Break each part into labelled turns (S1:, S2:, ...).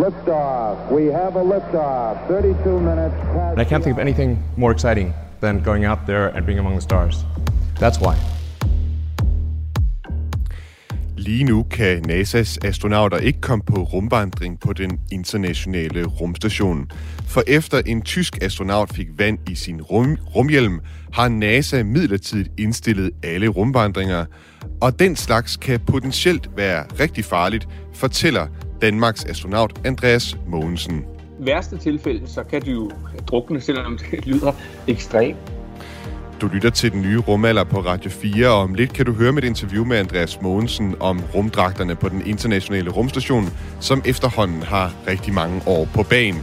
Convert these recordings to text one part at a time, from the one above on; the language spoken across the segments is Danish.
S1: Liftoff. We have a liftoff. 32 minutes past.
S2: And I can't think of anything more exciting than going out there and being among the stars. That's why.
S3: Lige nu kan NASA's astronauter ikke komme på rumvandring på den internationale rumstation. For efter en tysk astronaut fik vand i sin rum, rumhjelm, har NASA midlertidigt indstillet alle rumvandringer. Og den slags kan potentielt være rigtig farligt, fortæller Danmarks astronaut Andreas Mogensen.
S4: værste tilfælde, så kan du jo drukne, selvom det lyder ekstremt.
S3: Du lytter til den nye rumalder på Radio 4, og om lidt kan du høre mit interview med Andreas Mogensen om rumdragterne på den internationale rumstation, som efterhånden har rigtig mange år på banen.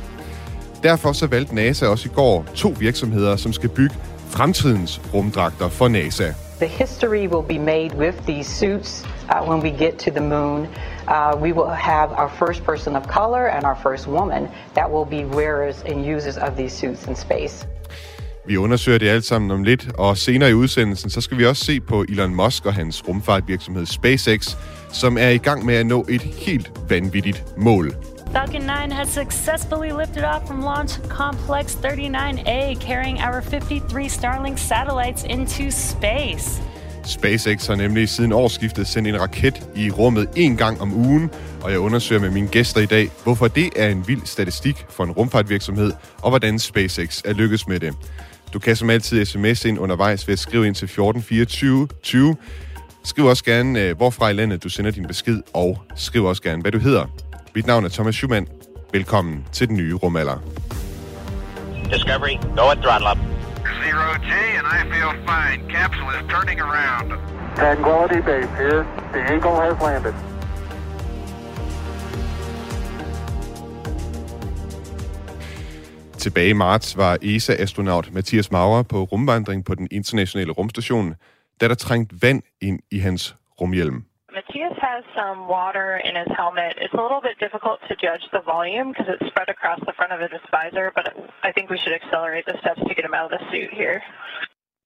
S3: Derfor så valgte NASA også i går to virksomheder, som skal bygge fremtidens rumdragter for NASA.
S5: The history will be made with these suits uh, when we get to the moon. Uh, we will have our first person of color and our first woman that will be wearers and users of these suits in space.
S3: Vi undersøger det alt sammen om lidt, og senere i udsendelsen, så skal vi også se på Elon Musk og hans rumfartvirksomhed SpaceX, som er i gang med at nå et helt vanvittigt mål.
S6: Falcon 9 has successfully lifted off from Launch Complex 39A, carrying our 53 Starlink satellites into space.
S3: SpaceX har nemlig siden årsskiftet sendt en raket i rummet en gang om ugen, og jeg undersøger med mine gæster i dag, hvorfor det er en vild statistik for en rumfartvirksomhed, og hvordan SpaceX er lykkedes med det. Du kan som altid sms ind undervejs ved at skrive ind til 1424 20. Skriv også gerne, øh, hvorfra i landet du sender din besked, og skriv også gerne, hvad du hedder. Mit navn er Thomas Schumann. Velkommen til den nye rumalder.
S7: Discovery, go at throttle up.
S8: Zero G, and I feel fine. Capsule is turning around.
S1: Tranquility Base here. The Eagle has landed.
S3: Tilbage i marts var ESA-astronaut Mathias Maurer på rumvandring på den internationale rumstation, da der trængt vand ind i hans rumhjelm.
S9: Matthias has some water in his helmet. It's a little bit difficult to judge the volume because it's spread across the front of his visor, but I think we should accelerate the steps to get him out of the suit here.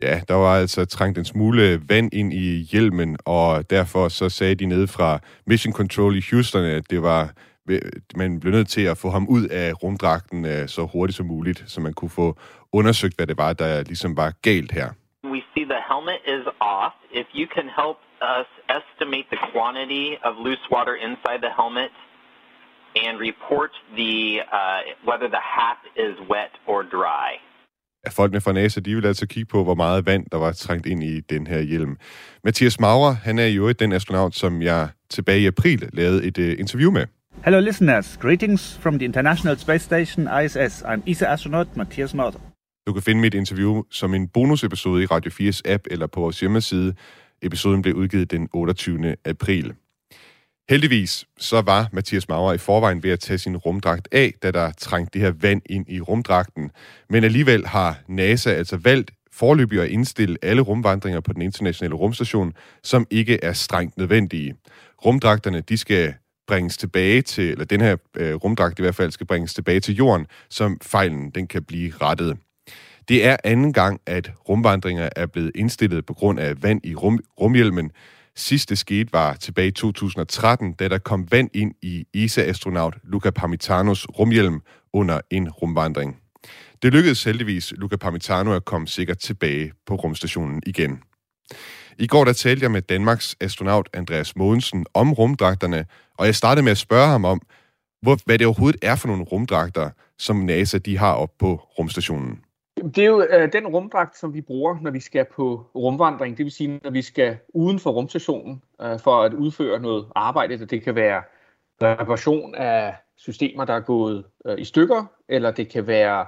S3: Ja, der var altså trængt en smule vand ind i hjelmen, og derfor så sagde de nede fra Mission Control i Houston, at det var man blev nødt til at få ham ud af rumdragten øh, så hurtigt som muligt, så man kunne få undersøgt, hvad det var, der ligesom var galt her.
S7: We see the helmet is off. If you can help us estimate the quantity of loose water inside the helmet and report the uh, whether the hat is wet or dry.
S3: Ja, folkene fra NASA, de vil altså kigge på, hvor meget vand, der var trængt ind i den her hjelm. Mathias Maurer, han er jo den astronaut, som jeg tilbage i april lavede et uh, interview med.
S10: Hello, listeners. Greetings from the International Space Station ISS. I'm ESA astronaut Matthias Maurer.
S3: Du kan finde mit interview som en bonusepisode i Radio 4's app eller på vores hjemmeside. Episoden blev udgivet den 28. april. Heldigvis så var Mathias Maurer i forvejen ved at tage sin rumdragt af, da der trængte det her vand ind i rumdragten. Men alligevel har NASA altså valgt forløbig at indstille alle rumvandringer på den internationale rumstation, som ikke er strengt nødvendige. Rumdragterne de skal bringes tilbage til, eller den her øh, rumdragt i hvert fald skal bringes tilbage til jorden, som fejlen den kan blive rettet. Det er anden gang, at rumvandringer er blevet indstillet på grund af vand i rum, rumhjelmen. Sidste skete var tilbage i 2013, da der kom vand ind i ESA-astronaut Luca Parmitanos rumhjelm under en rumvandring. Det lykkedes heldigvis Luca Parmitano at komme sikkert tilbage på rumstationen igen. I går der talte jeg med Danmarks astronaut Andreas Mogensen om rumdragterne, og jeg startede med at spørge ham om, hvor, hvad det overhovedet er for nogle rumdragter, som NASA de har op på rumstationen.
S4: Det er jo øh, den rumdragt, som vi bruger, når vi skal på rumvandring. Det vil sige, når vi skal uden for rumstationen øh, for at udføre noget arbejde. Det kan være reparation af systemer, der er gået øh, i stykker, eller det kan være,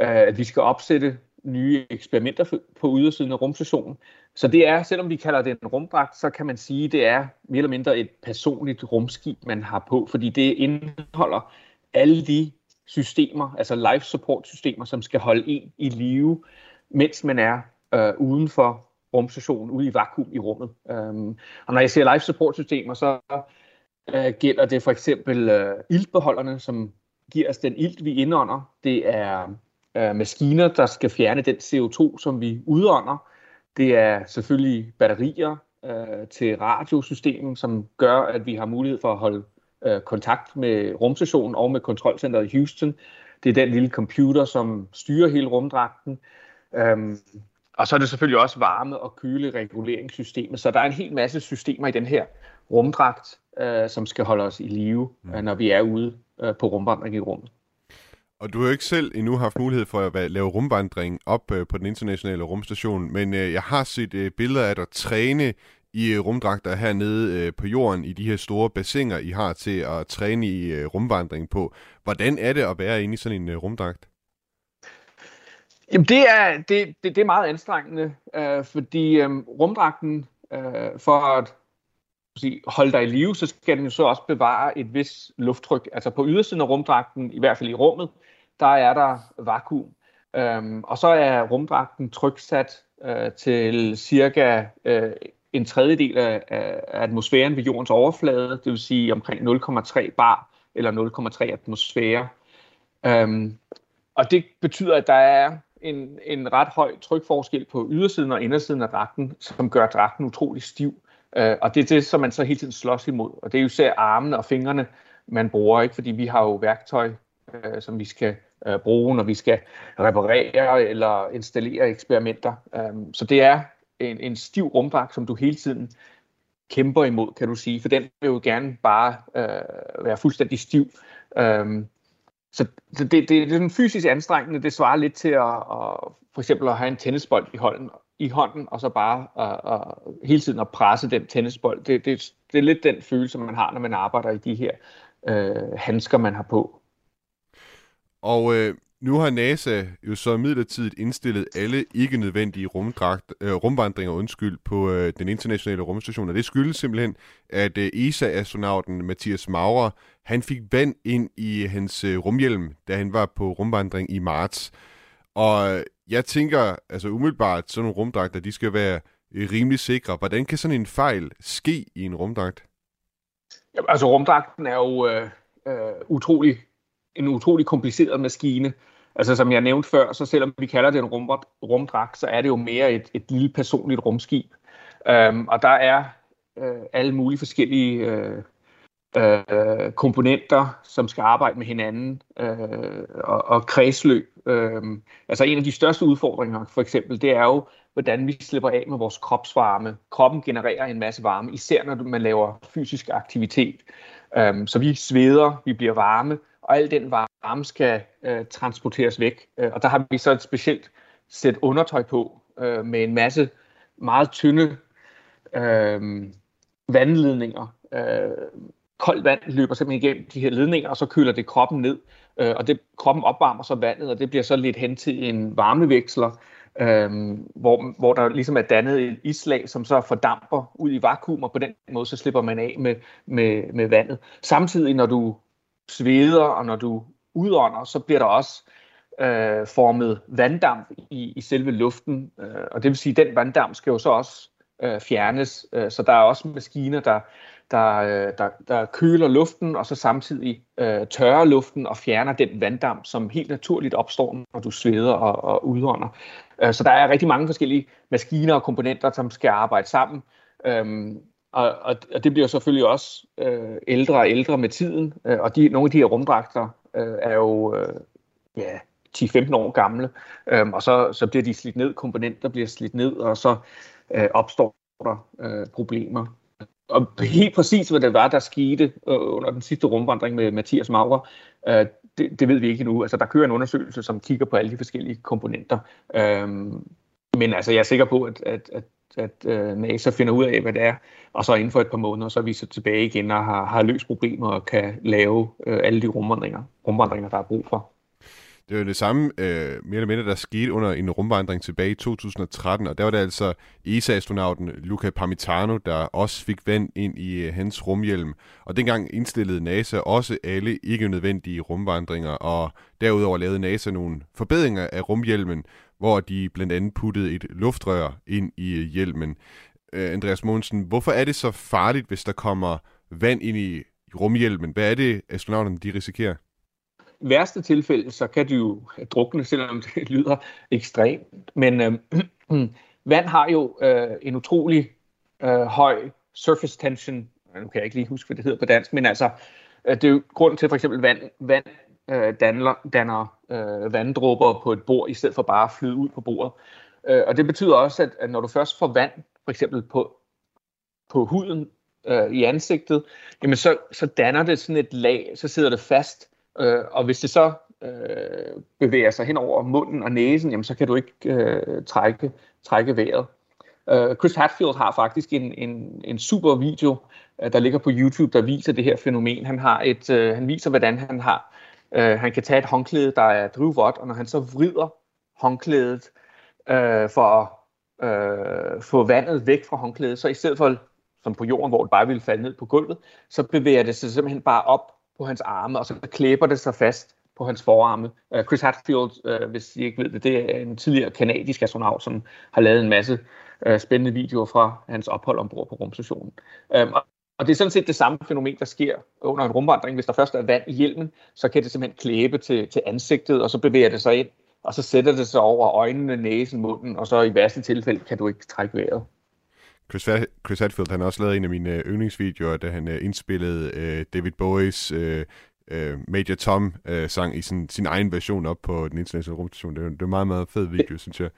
S4: øh, at vi skal opsætte nye eksperimenter på ydersiden af rumstationen. Så det er, selvom vi kalder det en rumdragt, så kan man sige, at det er mere eller mindre et personligt rumskib, man har på, fordi det indeholder alle de systemer, altså life support systemer, som skal holde en i live, mens man er øh, uden for rumstationen, ude i vakuum i rummet. Øhm, og når jeg siger life support systemer, så øh, gælder det for eksempel øh, iltbeholderne, som giver os den ilt, vi indånder. Det er øh, maskiner, der skal fjerne den CO2, som vi udånder. Det er selvfølgelig batterier øh, til radiosystemet, som gør, at vi har mulighed for at holde øh, kontakt med rumstationen og med kontrolcenteret i Houston. Det er den lille computer, som styrer hele rumdragten. Øhm, og så er det selvfølgelig også varme- og kølereguleringssystemet. Så der er en hel masse systemer i den her rumdragt, øh, som skal holde os i live, mm. øh, når vi er ude øh, på rumvandring i rummet.
S3: Og du har jo ikke selv endnu haft mulighed for at lave rumvandring op øh, på den internationale rumstation, men øh, jeg har set øh, billeder af dig træne i øh, rumdragter hernede øh, på jorden i de her store bassiner, I har til at træne i øh, rumvandring på. Hvordan er det at være inde i sådan en øh, rumdragt?
S4: Jamen det er, det, det, det er meget anstrengende, øh, fordi øh, rumdragten øh, for at sige, holde dig i live, så skal den jo så også bevare et vis lufttryk. Altså på ydersiden af rumdragten, i hvert fald i rummet, der er der vakuum. Øhm, og så er rumdragten tryksat øh, til cirka øh, en tredjedel af, af atmosfæren ved jordens overflade, det vil sige omkring 0,3 bar eller 0,3 atmosfære. Øhm, og det betyder, at der er en, en ret høj trykforskel på ydersiden og indersiden af dragten, som gør dragten utrolig stiv. Øh, og det er det, som man så hele tiden slås imod. Og det er jo især armene og fingrene, man bruger, ikke? fordi vi har jo værktøj, øh, som vi skal øh, bruge, når vi skal reparere eller installere eksperimenter. Øh, så det er en, en stiv rumbak, som du hele tiden kæmper imod, kan du sige, for den vil jo gerne bare øh, være fuldstændig stiv. Um, så det, det, det er sådan fysisk anstrengende. Det svarer lidt til at, at for eksempel at have en tennisbold i hånden, i hånden og så bare at, at, hele tiden at presse den tennisbold. Det, det, det er lidt den følelse, man har, når man arbejder i de her øh, handsker, man har på.
S3: Og øh, nu har NASA jo så midlertidigt indstillet alle ikke nødvendige rumdragt, øh, rumvandringer undskyld, på øh, den internationale rumstation, og det skyldes simpelthen, at øh, ESA-astronauten Mathias Maurer, han fik vand ind i hans øh, rumhjelm, da han var på rumvandring i marts. Og øh, jeg tænker, altså umiddelbart, sådan nogle rumdragter, de skal være øh, rimelig sikre. Hvordan kan sådan en fejl ske i en rumdragt?
S4: Ja, altså rumdragten er jo øh, øh, utrolig, en utrolig kompliceret maskine. Altså som jeg nævnte før, så selvom vi kalder det en rum, rumdragt, så er det jo mere et, et lille personligt rumskib. Um, og der er øh, alle mulige forskellige øh, øh, komponenter, som skal arbejde med hinanden øh, og, og kredsløb. Øh, altså en af de største udfordringer for eksempel, det er jo, hvordan vi slipper af med vores kropsvarme. Kroppen genererer en masse varme, især når man laver fysisk aktivitet. Øh, så vi sveder, vi bliver varme, og al den varme skal øh, transporteres væk. Øh, og der har vi så et specielt sæt undertøj på øh, med en masse meget tynde øh, vandledninger, øh, koldt vand løber simpelthen igennem de her ledninger, og så køler det kroppen ned, øh, og det, kroppen opvarmer så vandet, og det bliver så lidt hen til en varmeveksler, øh, hvor, hvor der ligesom er dannet et islag, som så fordamper ud i vakuum, og på den måde så slipper man af med, med, med vandet. Samtidig, når du sveder, og når du udånder, så bliver der også øh, formet vanddamp i, i selve luften, øh, og det vil sige, at den vanddamp skal jo så også øh, fjernes, øh, så der er også maskiner, der der, øh, der, der køler luften, og så samtidig øh, tørrer luften og fjerner den vanddamp, som helt naturligt opstår, når du sveder og, og udånder. Øh, så der er rigtig mange forskellige maskiner og komponenter, som skal arbejde sammen. Øhm, og, og, og det bliver selvfølgelig også øh, ældre og ældre med tiden, øh, og de, nogle af de her rumdragter øh, er jo øh, ja, 10-15 år gamle, øh, og så, så bliver de slidt ned, komponenter bliver slidt ned, og så øh, opstår der øh, problemer og helt præcis, hvad det var, der skete øh, under den sidste rumvandring med Mathias Maurer, øh, det, det ved vi ikke endnu. Altså, der kører en undersøgelse, som kigger på alle de forskellige komponenter. Øh, men altså, jeg er sikker på, at, at, at, at øh, NASA finder ud af, hvad det er, og så inden for et par måneder, så er vi så tilbage igen og har, har løst problemer og kan lave øh, alle de rumvandringer, rumvandringer, der er brug for.
S3: Det var det samme, øh, mere eller mindre, der skete under en rumvandring tilbage i 2013, og der var det altså ESA-astronauten Luca Parmitano, der også fik vand ind i øh, hans rumhjelm. Og dengang indstillede NASA også alle ikke nødvendige rumvandringer, og derudover lavede NASA nogle forbedringer af rumhjelmen, hvor de blandt andet puttede et luftrør ind i øh, hjelmen. Øh, Andreas Mogensen, hvorfor er det så farligt, hvis der kommer vand ind i rumhjelmen? Hvad er det, astronauterne de risikerer?
S4: værste tilfælde, så kan du jo drukne, selvom det lyder ekstremt. Men øh, vand har jo øh, en utrolig øh, høj surface tension, nu kan jeg ikke lige huske, hvad det hedder på dansk, men altså Øh, det er jo grund til, at for eksempel vand, vand øh, danner, danner øh, vanddråber på et bord, i stedet for bare at flyde ud på bordet. Øh, og det betyder også, at, at når du først får vand, for eksempel på, på huden øh, i ansigtet, jamen så, så danner det sådan et lag, så sidder det fast, øh, og hvis det så øh, bevæger sig hen over munden og næsen, jamen så kan du ikke øh, trække, trække vejret. Øh, Chris Hatfield har faktisk en, en, en super video, øh, der ligger på YouTube, der viser det her fænomen. Han har et, øh, han viser, hvordan han har, Øh, han kan tage et håndklæde, der er drivvådt, og når han så vrider håndklædet øh, for at øh, få vandet væk fra håndklædet, så i stedet for som på jorden, hvor det bare ville falde ned på gulvet, så bevæger det sig simpelthen bare op på hans arme, og så klæber det sig fast på hans forarme. Uh, Chris Hatfield, uh, hvis I ikke ved det, det er en tidligere kanadisk astronaut, som har lavet en masse uh, spændende videoer fra hans ophold ombord på rumstationen. Um, og, og det er sådan set det samme fænomen, der sker under en rumvandring. Hvis der først er vand i hjelmen, så kan det simpelthen klæbe til, til ansigtet, og så bevæger det sig ind, og så sætter det sig over øjnene, næsen, munden, og så i værste tilfælde kan du ikke trække vejret.
S3: Chris, Chris Hadfield, han har også lavet en af mine yndlingsvideoer, da han indspillede uh, David Bowies uh, uh, Major Tom uh, sang i sin, sin egen version op på den internationale rumstation. Det er, det er en meget, meget fed video, synes jeg.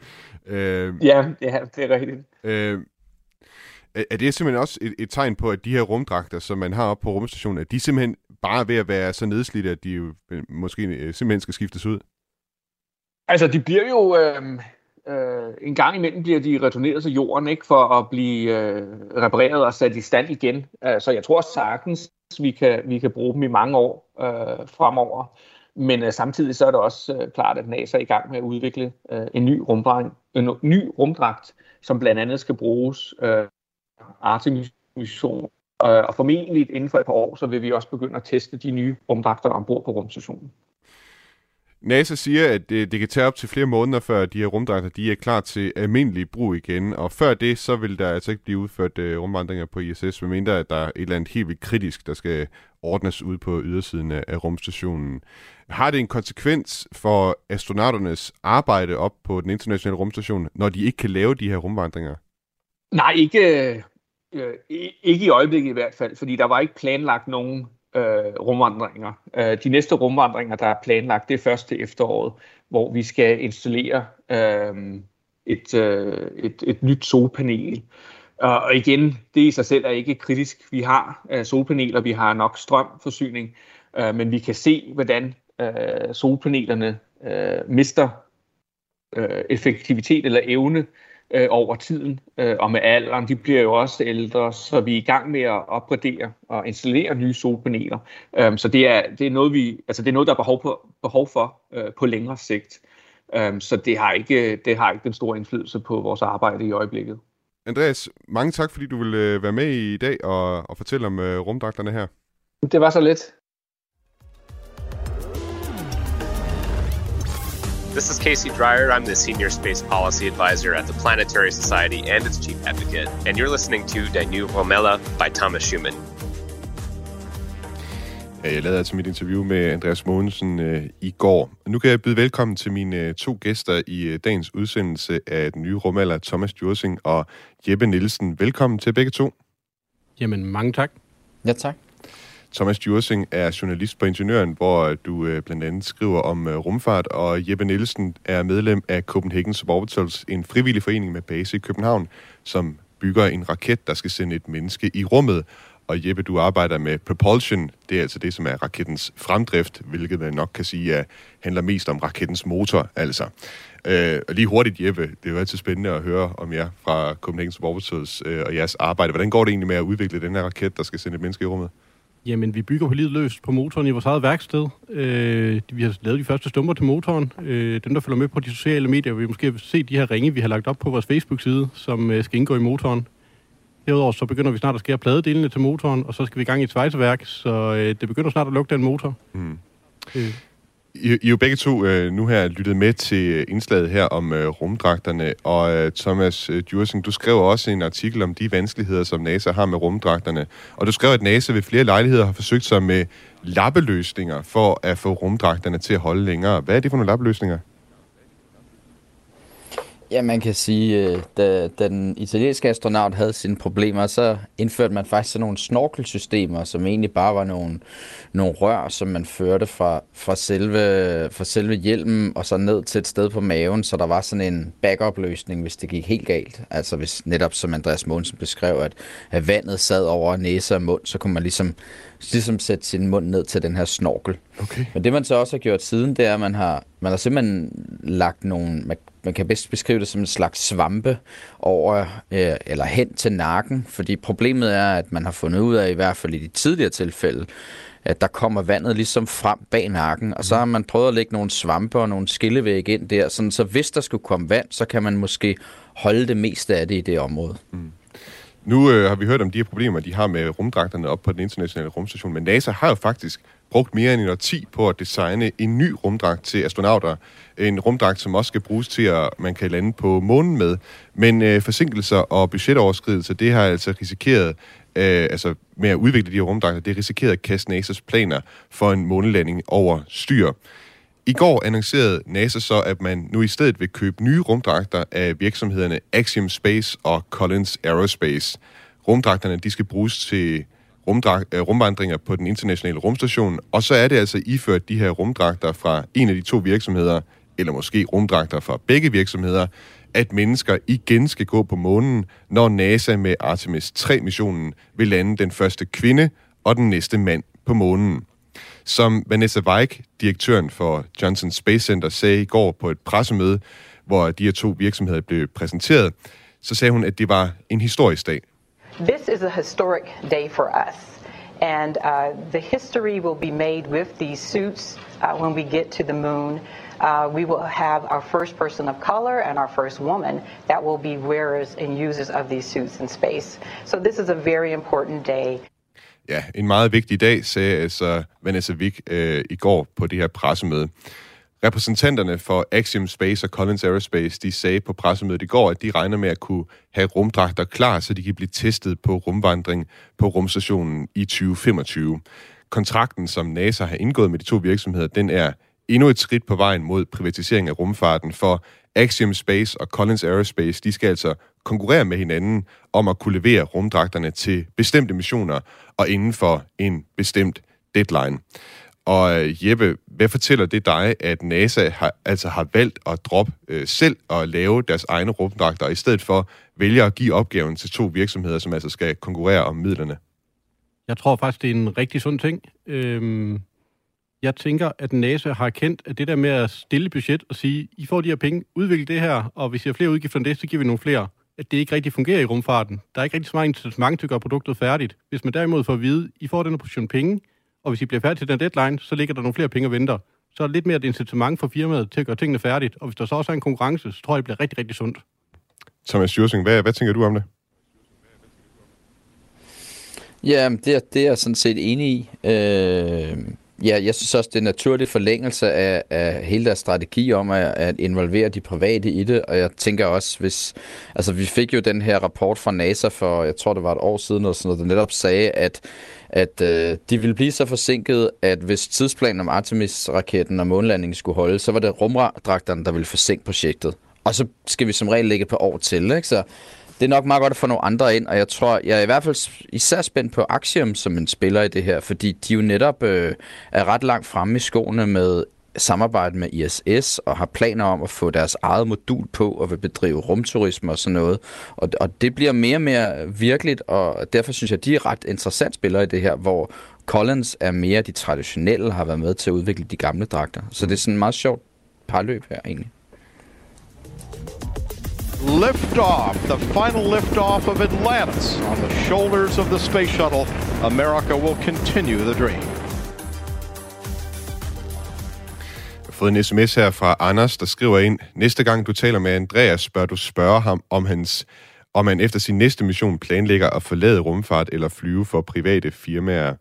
S4: Uh, ja, ja, det er rigtigt. Uh,
S3: er det simpelthen også et, et tegn på, at de her rumdragter, som man har op på rumstationen, at de simpelthen bare er ved at være så nedslidte, at de jo øh, måske øh, simpelthen skal skiftes ud?
S4: Altså, de bliver jo... Øh øh, en gang imellem bliver de returneret til jorden ikke for at blive øh, repareret og sat i stand igen. Øh, så jeg tror sagtens, vi kan, vi kan bruge dem i mange år øh, fremover. Men øh, samtidig så er det også øh, klart, at NASA er i gang med at udvikle øh, en, ny rumdragt, en ny rumdragt, som blandt andet skal bruges øh, Artemis-mission. Øh, og formentlig inden for et par år, så vil vi også begynde at teste de nye rumdragter ombord på rumstationen.
S3: NASA siger, at det, det kan tage op til flere måneder, før de her rumdragter de er klar til almindelig brug igen. Og før det, så vil der altså ikke blive udført uh, rumvandringer på ISS, medmindre at der er et eller andet helt vildt kritisk, der skal ordnes ud på ydersiden af, af rumstationen. Har det en konsekvens for astronauternes arbejde op på den internationale rumstation, når de ikke kan lave de her rumvandringer?
S4: Nej, ikke, øh, øh ikke i øjeblikket i hvert fald, fordi der var ikke planlagt nogen øh, rumvandringer. Øh, de næste rumvandringer, der er planlagt, det er første efteråret, hvor vi skal installere øh, et, øh, et, et nyt solpanel. Og igen, det i sig selv er ikke kritisk. Vi har øh, solpaneler, vi har nok strømforsyning, øh, men vi kan se, hvordan øh, solpanelerne øh, mister øh, effektivitet eller evne øh, over tiden øh, og med alderen. De bliver jo også ældre, så vi er i gang med at opgradere og installere nye solpaneler. Um, så det er, det er noget, vi, altså det er noget, der er behov, på, behov for øh, på længere sigt. Um, så det har, ikke, det har ikke den store indflydelse på vores arbejde i øjeblikket.
S3: Andreas, mange tak, fordi du vil øh, være med i dag og, og fortælle om øh, rumdragterne her.
S4: Det var så lidt.
S11: This is Casey Dreyer. I'm the Senior Space Policy Advisor at the Planetary Society and its Chief Advocate, and you're listening to Die New Romella by Thomas Schumann.
S3: Ja, jeg lavede altså mit interview med Andreas Mogensen øh, i går. Nu kan jeg byde velkommen til mine øh, to gæster i øh, dagens udsendelse af den nye rumalder, Thomas Jursing og Jeppe Nielsen. Velkommen til begge to.
S12: Jamen, mange tak.
S13: Ja, tak.
S3: Thomas Djursing er journalist på Ingeniøren, hvor du øh, blandt andet skriver om øh, rumfart, og Jeppe Nielsen er medlem af Copenhagen Suborbitals, en frivillig forening med base i København, som bygger en raket, der skal sende et menneske i rummet. Og Jeppe, du arbejder med propulsion. Det er altså det, som er rakettens fremdrift, hvilket man nok kan sige at handler mest om rakettens motor, altså. Øh, og lige hurtigt, Jeppe, det er jo altid spændende at høre om jer fra Copenhagen Suborbitals øh, og jeres arbejde. Hvordan går det egentlig med at udvikle den her raket, der skal sende et menneske i rummet?
S12: Jamen, vi bygger på livet løst på motoren i vores eget værksted. Øh, vi har lavet de første stumper til motoren. Øh, dem, der følger med på de sociale medier, vil måske se de her ringe, vi har lagt op på vores Facebook-side, som øh, skal indgå i motoren. Herudover så begynder vi snart at skære pladedelene til motoren, og så skal vi i gang i et svejseværk, så øh, det begynder snart at lugte af en motor. Mm.
S3: Øh. I, I jo begge to øh, nu her lyttet med til øh, indslaget her om øh, rumdragterne, og øh, Thomas øh, Djursing, du skrev også en artikel om de vanskeligheder, som NASA har med rumdragterne. Og du skrev, at NASA ved flere lejligheder har forsøgt sig med lappeløsninger for at få rumdragterne til at holde længere. Hvad er det for nogle lappeløsninger?
S13: Ja, man kan sige, øh, da, da den italienske astronaut havde sine problemer, så indførte man faktisk sådan nogle snorkelsystemer, som egentlig bare var nogle, nogle rør, som man førte fra, fra, selve, fra selve hjelmen og så ned til et sted på maven, så der var sådan en backup-løsning, hvis det gik helt galt. Altså hvis netop, som Andreas Mogensen beskrev, at, at vandet sad over næse og mund, så kunne man ligesom, ligesom sætte sin mund ned til den her snorkel.
S3: Okay.
S13: Men det man så også har gjort siden, det er, at man har, man har simpelthen lagt nogle, man, kan bedst beskrive det som en slags svampe over, øh, eller hen til nakken, fordi problemet er, at man har fundet ud af, i hvert fald i de tidligere tilfælde, at der kommer vandet ligesom frem bag nakken, og så har man prøvet at lægge nogle svampe og nogle skillevæg ind der, sådan, så hvis der skulle komme vand, så kan man måske holde det meste af det i det område. Mm.
S3: Nu øh, har vi hørt om de her problemer, de har med rumdragterne op på den internationale rumstation, men NASA har jo faktisk brugt mere end en årti på at designe en ny rumdragt til astronauter. En rumdragt, som også skal bruges til, at man kan lande på månen med. Men øh, forsinkelser og budgetoverskridelser, det har altså risikeret, øh, altså med at udvikle de her rumdragter, det risikerer at kaste NASA's planer for en månelanding over styr. I går annoncerede NASA så, at man nu i stedet vil købe nye rumdragter af virksomhederne Axiom Space og Collins Aerospace. Rumdragterne de skal bruges til Øh, rumvandringer på den internationale rumstation, og så er det altså iført de her rumdragter fra en af de to virksomheder, eller måske rumdragter fra begge virksomheder, at mennesker igen skal gå på månen, når NASA med Artemis 3-missionen vil lande den første kvinde og den næste mand på månen. Som Vanessa Weik, direktøren for Johnson Space Center, sagde i går på et pressemøde, hvor de her to virksomheder blev præsenteret, så sagde hun, at det var en historisk dag.
S5: This is a historic day for us. And uh, the history will be made with these suits uh, when we get to the moon. Uh, we will have our first person of color and our first woman that will be wearers and users of these suits in space. So this is a very important day.
S3: Ja, en meget vigtig dag, sagde altså Vanessa Wick øh, i går på det her pressemøde. Repræsentanterne for Axiom Space og Collins Aerospace, de sagde på pressemødet i går, at de regner med at kunne have rumdragter klar, så de kan blive testet på rumvandring på rumstationen i 2025. Kontrakten, som NASA har indgået med de to virksomheder, den er endnu et skridt på vejen mod privatisering af rumfarten, for Axiom Space og Collins Aerospace, de skal altså konkurrere med hinanden om at kunne levere rumdragterne til bestemte missioner og inden for en bestemt deadline. Og øh, Jeppe, hvad fortæller det dig, at NASA har, altså har valgt at droppe øh, selv og lave deres egne rumdragter, og i stedet for vælger at give opgaven til to virksomheder, som altså skal konkurrere om midlerne?
S12: Jeg tror faktisk, det er en rigtig sund ting. Øhm, jeg tænker, at NASA har kendt, at det der med at stille budget og sige, I får de her penge, udvikle det her, og hvis I har flere udgifter end det, så giver vi nogle flere. At det ikke rigtig fungerer i rumfarten. Der er ikke rigtig så meget incitament til at gøre produktet færdigt. Hvis man derimod får at vide, I får den her portion penge, og hvis I bliver færdige til den deadline, så ligger der nogle flere penge og venter. Så er lidt mere et incitament for firmaet til at gøre tingene færdigt. Og hvis der så også er en konkurrence, så tror jeg, det bliver rigtig, rigtig sundt.
S3: Thomas Jursing, hvad, hvad tænker du om det?
S13: Ja, det er, det er jeg sådan set enig i. Øh, ja, jeg synes også, det er en naturlig forlængelse af, af hele deres strategi om at, at involvere de private i det, og jeg tænker også, hvis... Altså, vi fik jo den her rapport fra NASA for, jeg tror, det var et år siden, eller sådan noget, der netop sagde, at at øh, de ville blive så forsinket, at hvis tidsplanen om Artemis-raketten og månelandingen skulle holde, så var det rumdragterne, der ville forsinke projektet. Og så skal vi som regel lægge på år til, ikke? Så det er nok meget godt at få nogle andre ind, og jeg tror, jeg er i hvert fald især spændt på Axiom som en spiller i det her, fordi de jo netop øh, er ret langt fremme i skoene med samarbejde med ISS og har planer om at få deres eget modul på og vil bedrive rumturisme og sådan noget. Og, og det bliver mere og mere virkeligt, og derfor synes jeg, de er ret interessant spillere i det her, hvor Collins er mere de traditionelle, har været med til at udvikle de gamle dragter. Så det er sådan en meget sjovt parløb her egentlig.
S14: Lift off, the final lift off of Atlantis on the shoulders of the space shuttle. America will continue the dream.
S3: Fået en sms her fra Anders, der skriver ind, næste gang du taler med Andreas, bør du spørge ham, om, hans, om han efter sin næste mission planlægger at forlade rumfart eller flyve for private firmaer.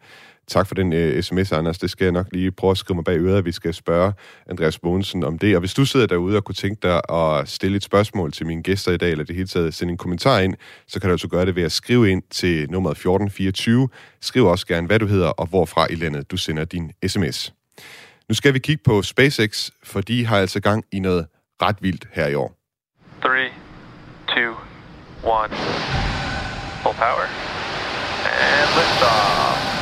S3: Tak for den uh, sms, Anders. Det skal jeg nok lige prøve at skrive mig bag øret, at vi skal spørge Andreas Mogensen om det. Og hvis du sidder derude og kunne tænke dig at stille et spørgsmål til mine gæster i dag, eller det hele taget sende en kommentar ind, så kan du altså gøre det ved at skrive ind til nummer 1424. Skriv også gerne, hvad du hedder og hvorfra i landet du sender din sms. Nu skal vi kigge på SpaceX, for de har altså gang i noget ret vildt her i år.
S15: Three, two, one. Full power. And liftoff.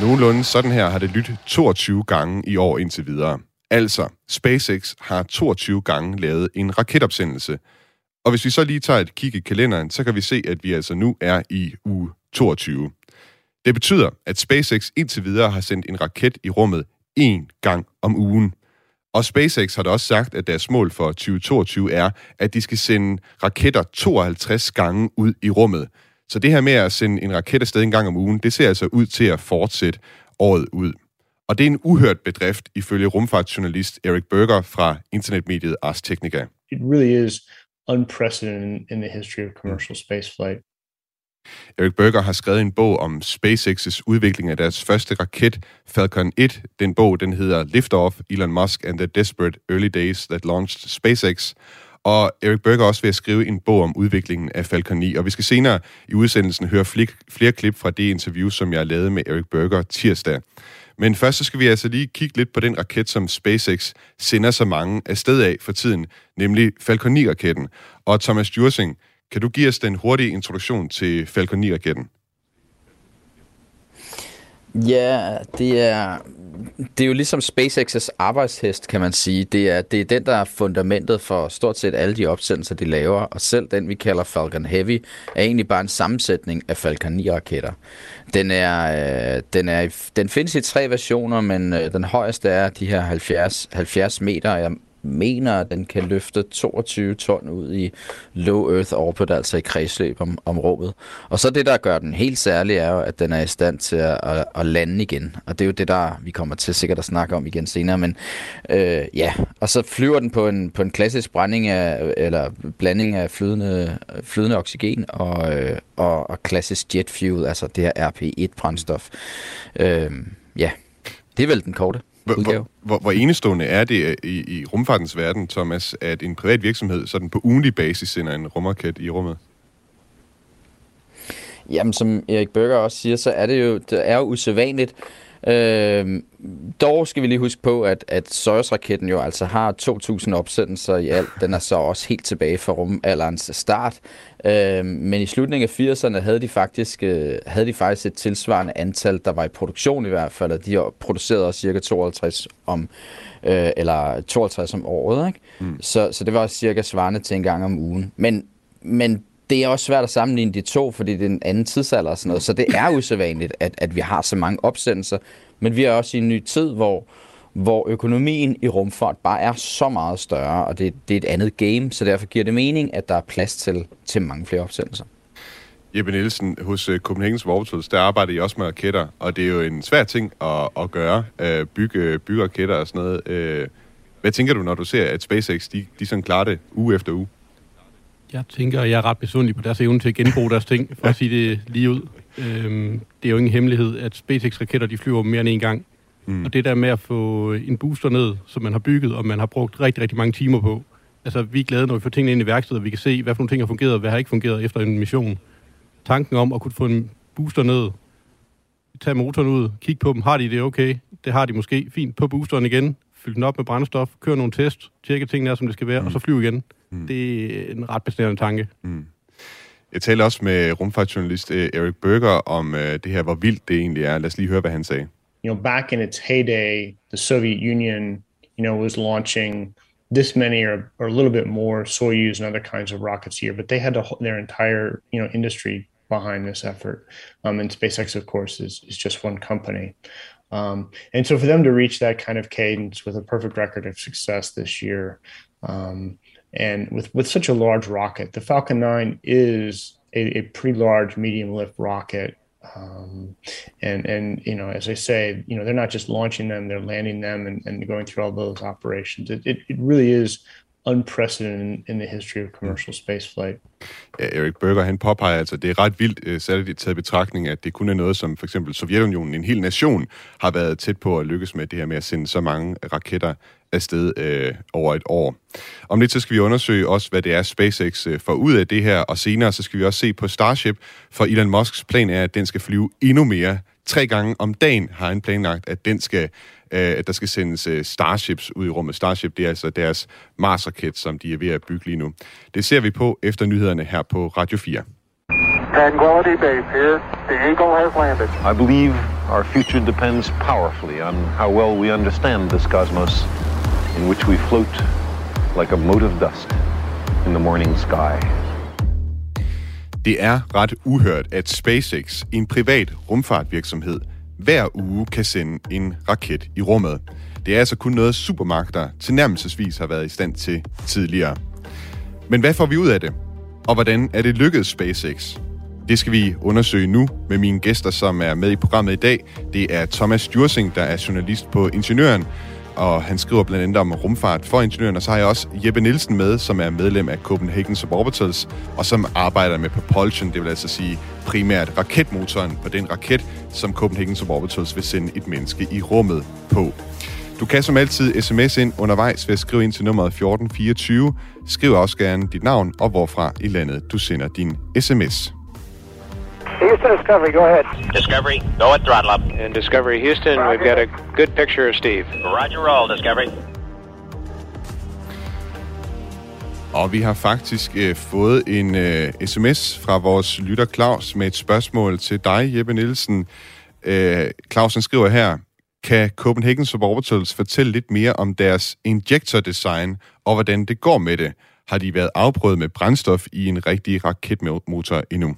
S3: Nogenlunde sådan her har det lyttet 22 gange i år indtil videre. Altså, SpaceX har 22 gange lavet en raketopsendelse. Og hvis vi så lige tager et kig i kalenderen, så kan vi se, at vi altså nu er i uge 22. Det betyder, at SpaceX indtil videre har sendt en raket i rummet én gang om ugen. Og SpaceX har da også sagt, at deres mål for 2022 er, at de skal sende raketter 52 gange ud i rummet. Så det her med at sende en raket afsted en gang om ugen, det ser altså ud til at fortsætte året ud. Og det er en uhørt bedrift, ifølge rumfartsjournalist Eric Berger fra internetmediet Ars Technica.
S16: It really is unprecedented in the history of commercial spaceflight.
S3: Eric Berger har skrevet en bog om SpaceX's udvikling af deres første raket, Falcon 1. Den bog, den hedder Liftoff, Elon Musk and the Desperate Early Days That Launched SpaceX. Og Eric Berger også ved at skrive en bog om udviklingen af Falcon 9. Og vi skal senere i udsendelsen høre flere, flere klip fra det interview, som jeg lavede med Eric Berger tirsdag. Men først så skal vi altså lige kigge lidt på den raket, som SpaceX sender så mange afsted af for tiden, nemlig Falcon 9-raketten. Og Thomas Jursing, kan du give os den hurtige introduktion til Falcon 9-raketten?
S13: Ja, det er, det er jo ligesom SpaceX's arbejdshest, kan man sige. Det er, det er den, der er fundamentet for stort set alle de opsendelser, de laver. Og selv den, vi kalder Falcon Heavy, er egentlig bare en sammensætning af Falcon 9-raketter. Den, er, øh, den, er, den findes i tre versioner, men øh, den højeste er de her 70, 70 meter. Mener, at den kan løfte 22 ton ud i low earth orbit, altså i kredsløb om, om rummet. Og så det, der gør den helt særlig, er jo, at den er i stand til at, at, at lande igen. Og det er jo det, der vi kommer til sikkert at snakke om igen senere. Men øh, ja, og så flyver den på en, på en klassisk brænding af, eller blanding af flydende, flydende oxygen og, øh, og, og klassisk jet fuel, altså det her RP1-brændstof. Øh, ja, det er vel den korte.
S3: Hvor, hvor, hvor enestående er det øh, i, i rumfartens verden, Thomas, at en privat virksomhed sådan på ugenlig basis sender en rumraket i rummet?
S13: Jamen, som Erik Bøger også siger, så er det jo, det er jo usædvanligt. Øh, dog skal vi lige huske på, at, at Soyuz-raketten jo altså har 2.000 opsendelser i alt. Den er så også helt tilbage fra rumalderens start. Øh, men i slutningen af 80'erne havde de, faktisk, øh, havde de faktisk et tilsvarende antal, der var i produktion i hvert fald, og de producerede cirka 52 om øh, eller 52 om året. Ikke? Mm. Så, så det var cirka svarende til en gang om ugen. Men, men det er også svært at sammenligne de to, fordi det er en anden tidsalder og sådan noget. Så det er usædvanligt, at, at vi har så mange opsendelser. Men vi er også i en ny tid, hvor, hvor økonomien i rumfart bare er så meget større, og det, det er et andet game, så derfor giver det mening, at der er plads til, til mange flere opsendelser.
S3: Jeppe Nielsen, hos øh, Copenhagen's Warp der arbejder I også med raketter, og det er jo en svær ting at, at gøre, uh, bygge, øh, bygge raketter og sådan noget. Hvad tænker du, når du ser, at SpaceX de, de sådan klarer det uge efter uge?
S12: Jeg tænker, jeg er ret besundelig på deres evne til at genbruge deres ting, for at sige det lige ud. Øhm, det er jo ingen hemmelighed, at SpaceX-raketter de flyver mere end en gang. Mm. Og det der med at få en booster ned, som man har bygget, og man har brugt rigtig, rigtig mange timer på. Altså, vi er glade, når vi får tingene ind i værkstedet, og vi kan se, hvad for nogle ting har fungeret, og hvad har ikke fungeret efter en mission. Tanken om at kunne få en booster ned, tage motoren ud, kigge på dem, har de det okay? Det har de måske. Fint, på boosteren igen, fylde den op med brændstof, køre nogle test, tjekke tingene er, som det skal være, mm. og så flyve igen. Mm. Det er en ret besnærende tanke. Mm.
S3: Jeg talte også med rumfartsjournalist øh, Eric Berger om uh, det her, hvor vildt det egentlig er. Lad os lige høre, hvad han sagde.
S16: You know, back in its heyday, the Soviet Union, you know, was launching this many or, or a little bit more Soyuz and other kinds of rockets a year, but they had to, their entire, you know, industry behind this effort. Um, and SpaceX, of course, is, is just one company. Um, and so for them to reach that kind of cadence with a perfect record of success this year, um, and with, with such a large rocket, the Falcon 9 is a, a pretty large medium lift rocket. Um, and, and, you know, as I say, you know, they're not just launching them, they're landing them and, and going through all those operations. It, it, it really is unprecedented in the history of commercial spaceflight.
S3: Ja, Erik Berger, han påpeger altså, at det er ret vildt, øh, særligt taget betragtning, at det kun er noget, som for eksempel Sovjetunionen, en hel nation, har været tæt på at lykkes med det her med at sende så mange raketter afsted øh, over et år. Om lidt så skal vi undersøge også, hvad det er, SpaceX øh, får ud af det her, og senere så skal vi også se på Starship, for Elon Musks plan er, at den skal flyve endnu mere. Tre gange om dagen har han planlagt, at den skal øh, at der skal sendes øh, Starships ud i rummet. Starship, det er altså deres Mars-raket, som de er ved at bygge lige nu. Det ser vi på efter nyhederne her på Radio 4.
S1: Tranquility Base here. The Eagle has landed.
S17: I believe our future depends powerfully on how well we understand this cosmos in which we float like a mote of dust in the morning sky.
S3: Det er ret uhørt, at SpaceX, en privat rumfartvirksomhed, hver uge kan sende en raket i rummet. Det er altså kun noget, supermagter tilnærmelsesvis har været i stand til tidligere. Men hvad får vi ud af det? Og hvordan er det lykkedes SpaceX? Det skal vi undersøge nu med mine gæster, som er med i programmet i dag. Det er Thomas Djursing, der er journalist på Ingeniøren, og han skriver blandt andet om rumfart for ingeniøren, og så har jeg også Jeppe Nielsen med, som er medlem af Copenhagen Suborbitals, og som arbejder med propulsion, det vil altså sige primært raketmotoren på den raket, som Copenhagen Suborbitals vil sende et menneske i rummet på. Du kan som altid sms ind undervejs ved at skrive ind til nummeret 1424. Skriv også gerne dit navn og hvorfra i landet du sender din sms.
S1: Houston Discovery, go ahead.
S18: Discovery, go at throttle up.
S15: And Discovery Houston, we've got a good picture of Steve.
S18: Roger roll, Discovery.
S3: Og vi har faktisk øh, fået en øh, sms fra vores lytter Claus med et spørgsmål til dig, Jeppe Nielsen. Øh, Clausen skriver her, kan Copenhagen Suborbitals fortælle lidt mere om deres injektordesign og hvordan det går med det? Har de været afprøvet med brændstof i en rigtig raketmotor endnu?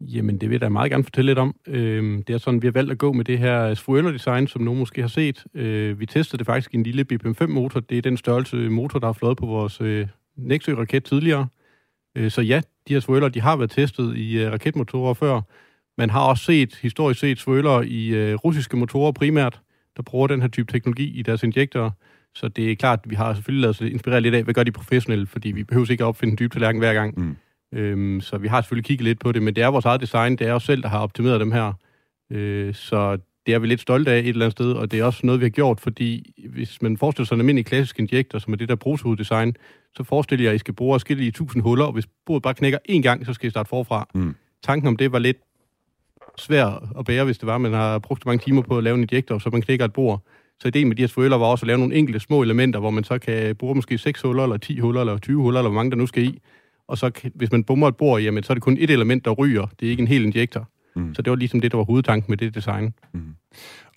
S12: Jamen, det vil jeg da meget gerne fortælle lidt om. Øh, det er sådan, vi har valgt at gå med det her spoiler-design, som nogen måske har set. Øh, vi testede det faktisk i en lille BPM-5-motor. Det er den størrelse motor, der har flået på vores øh, Nexø-raket tidligere. Øh, så ja, de her spoiler, de har været testet i øh, raketmotorer før. Man har også set, historisk set, spoiler i øh, russiske motorer primært, der bruger den her type teknologi i deres injektorer. Så det er klart, at vi har selvfølgelig lavet os inspirere lidt af, hvad gør de professionelle, fordi vi behøver ikke at opfinde en dyb tallerken hver gang. Mm. Øhm, så vi har selvfølgelig kigget lidt på det, men det er vores eget design, det er os selv, der har optimeret dem her. Øh, så det er vi lidt stolte af et eller andet sted, og det er også noget, vi har gjort, fordi hvis man forestiller sig en almindelig klassisk injektor, som er det der brugshoveddesign, så forestiller jeg, at I skal bruge forskellige tusind huller, og hvis bordet bare knækker én gang, så skal I starte forfra. Mm. Tanken om det var lidt svær at bære, hvis det var, man har brugt så mange timer på at lave en injektor, så man knækker et bord. Så ideen med de her spoiler var også at lave nogle enkelte små elementer, hvor man så kan bruge måske 6 huller, eller 10 huller, eller 20 huller, eller hvor mange der nu skal i. Og så hvis man bommer et bord, jamen, så er det kun et element, der ryger. Det er ikke en hel injektor. Mm. Så det var ligesom det, der var hovedtanken med det design. Mm.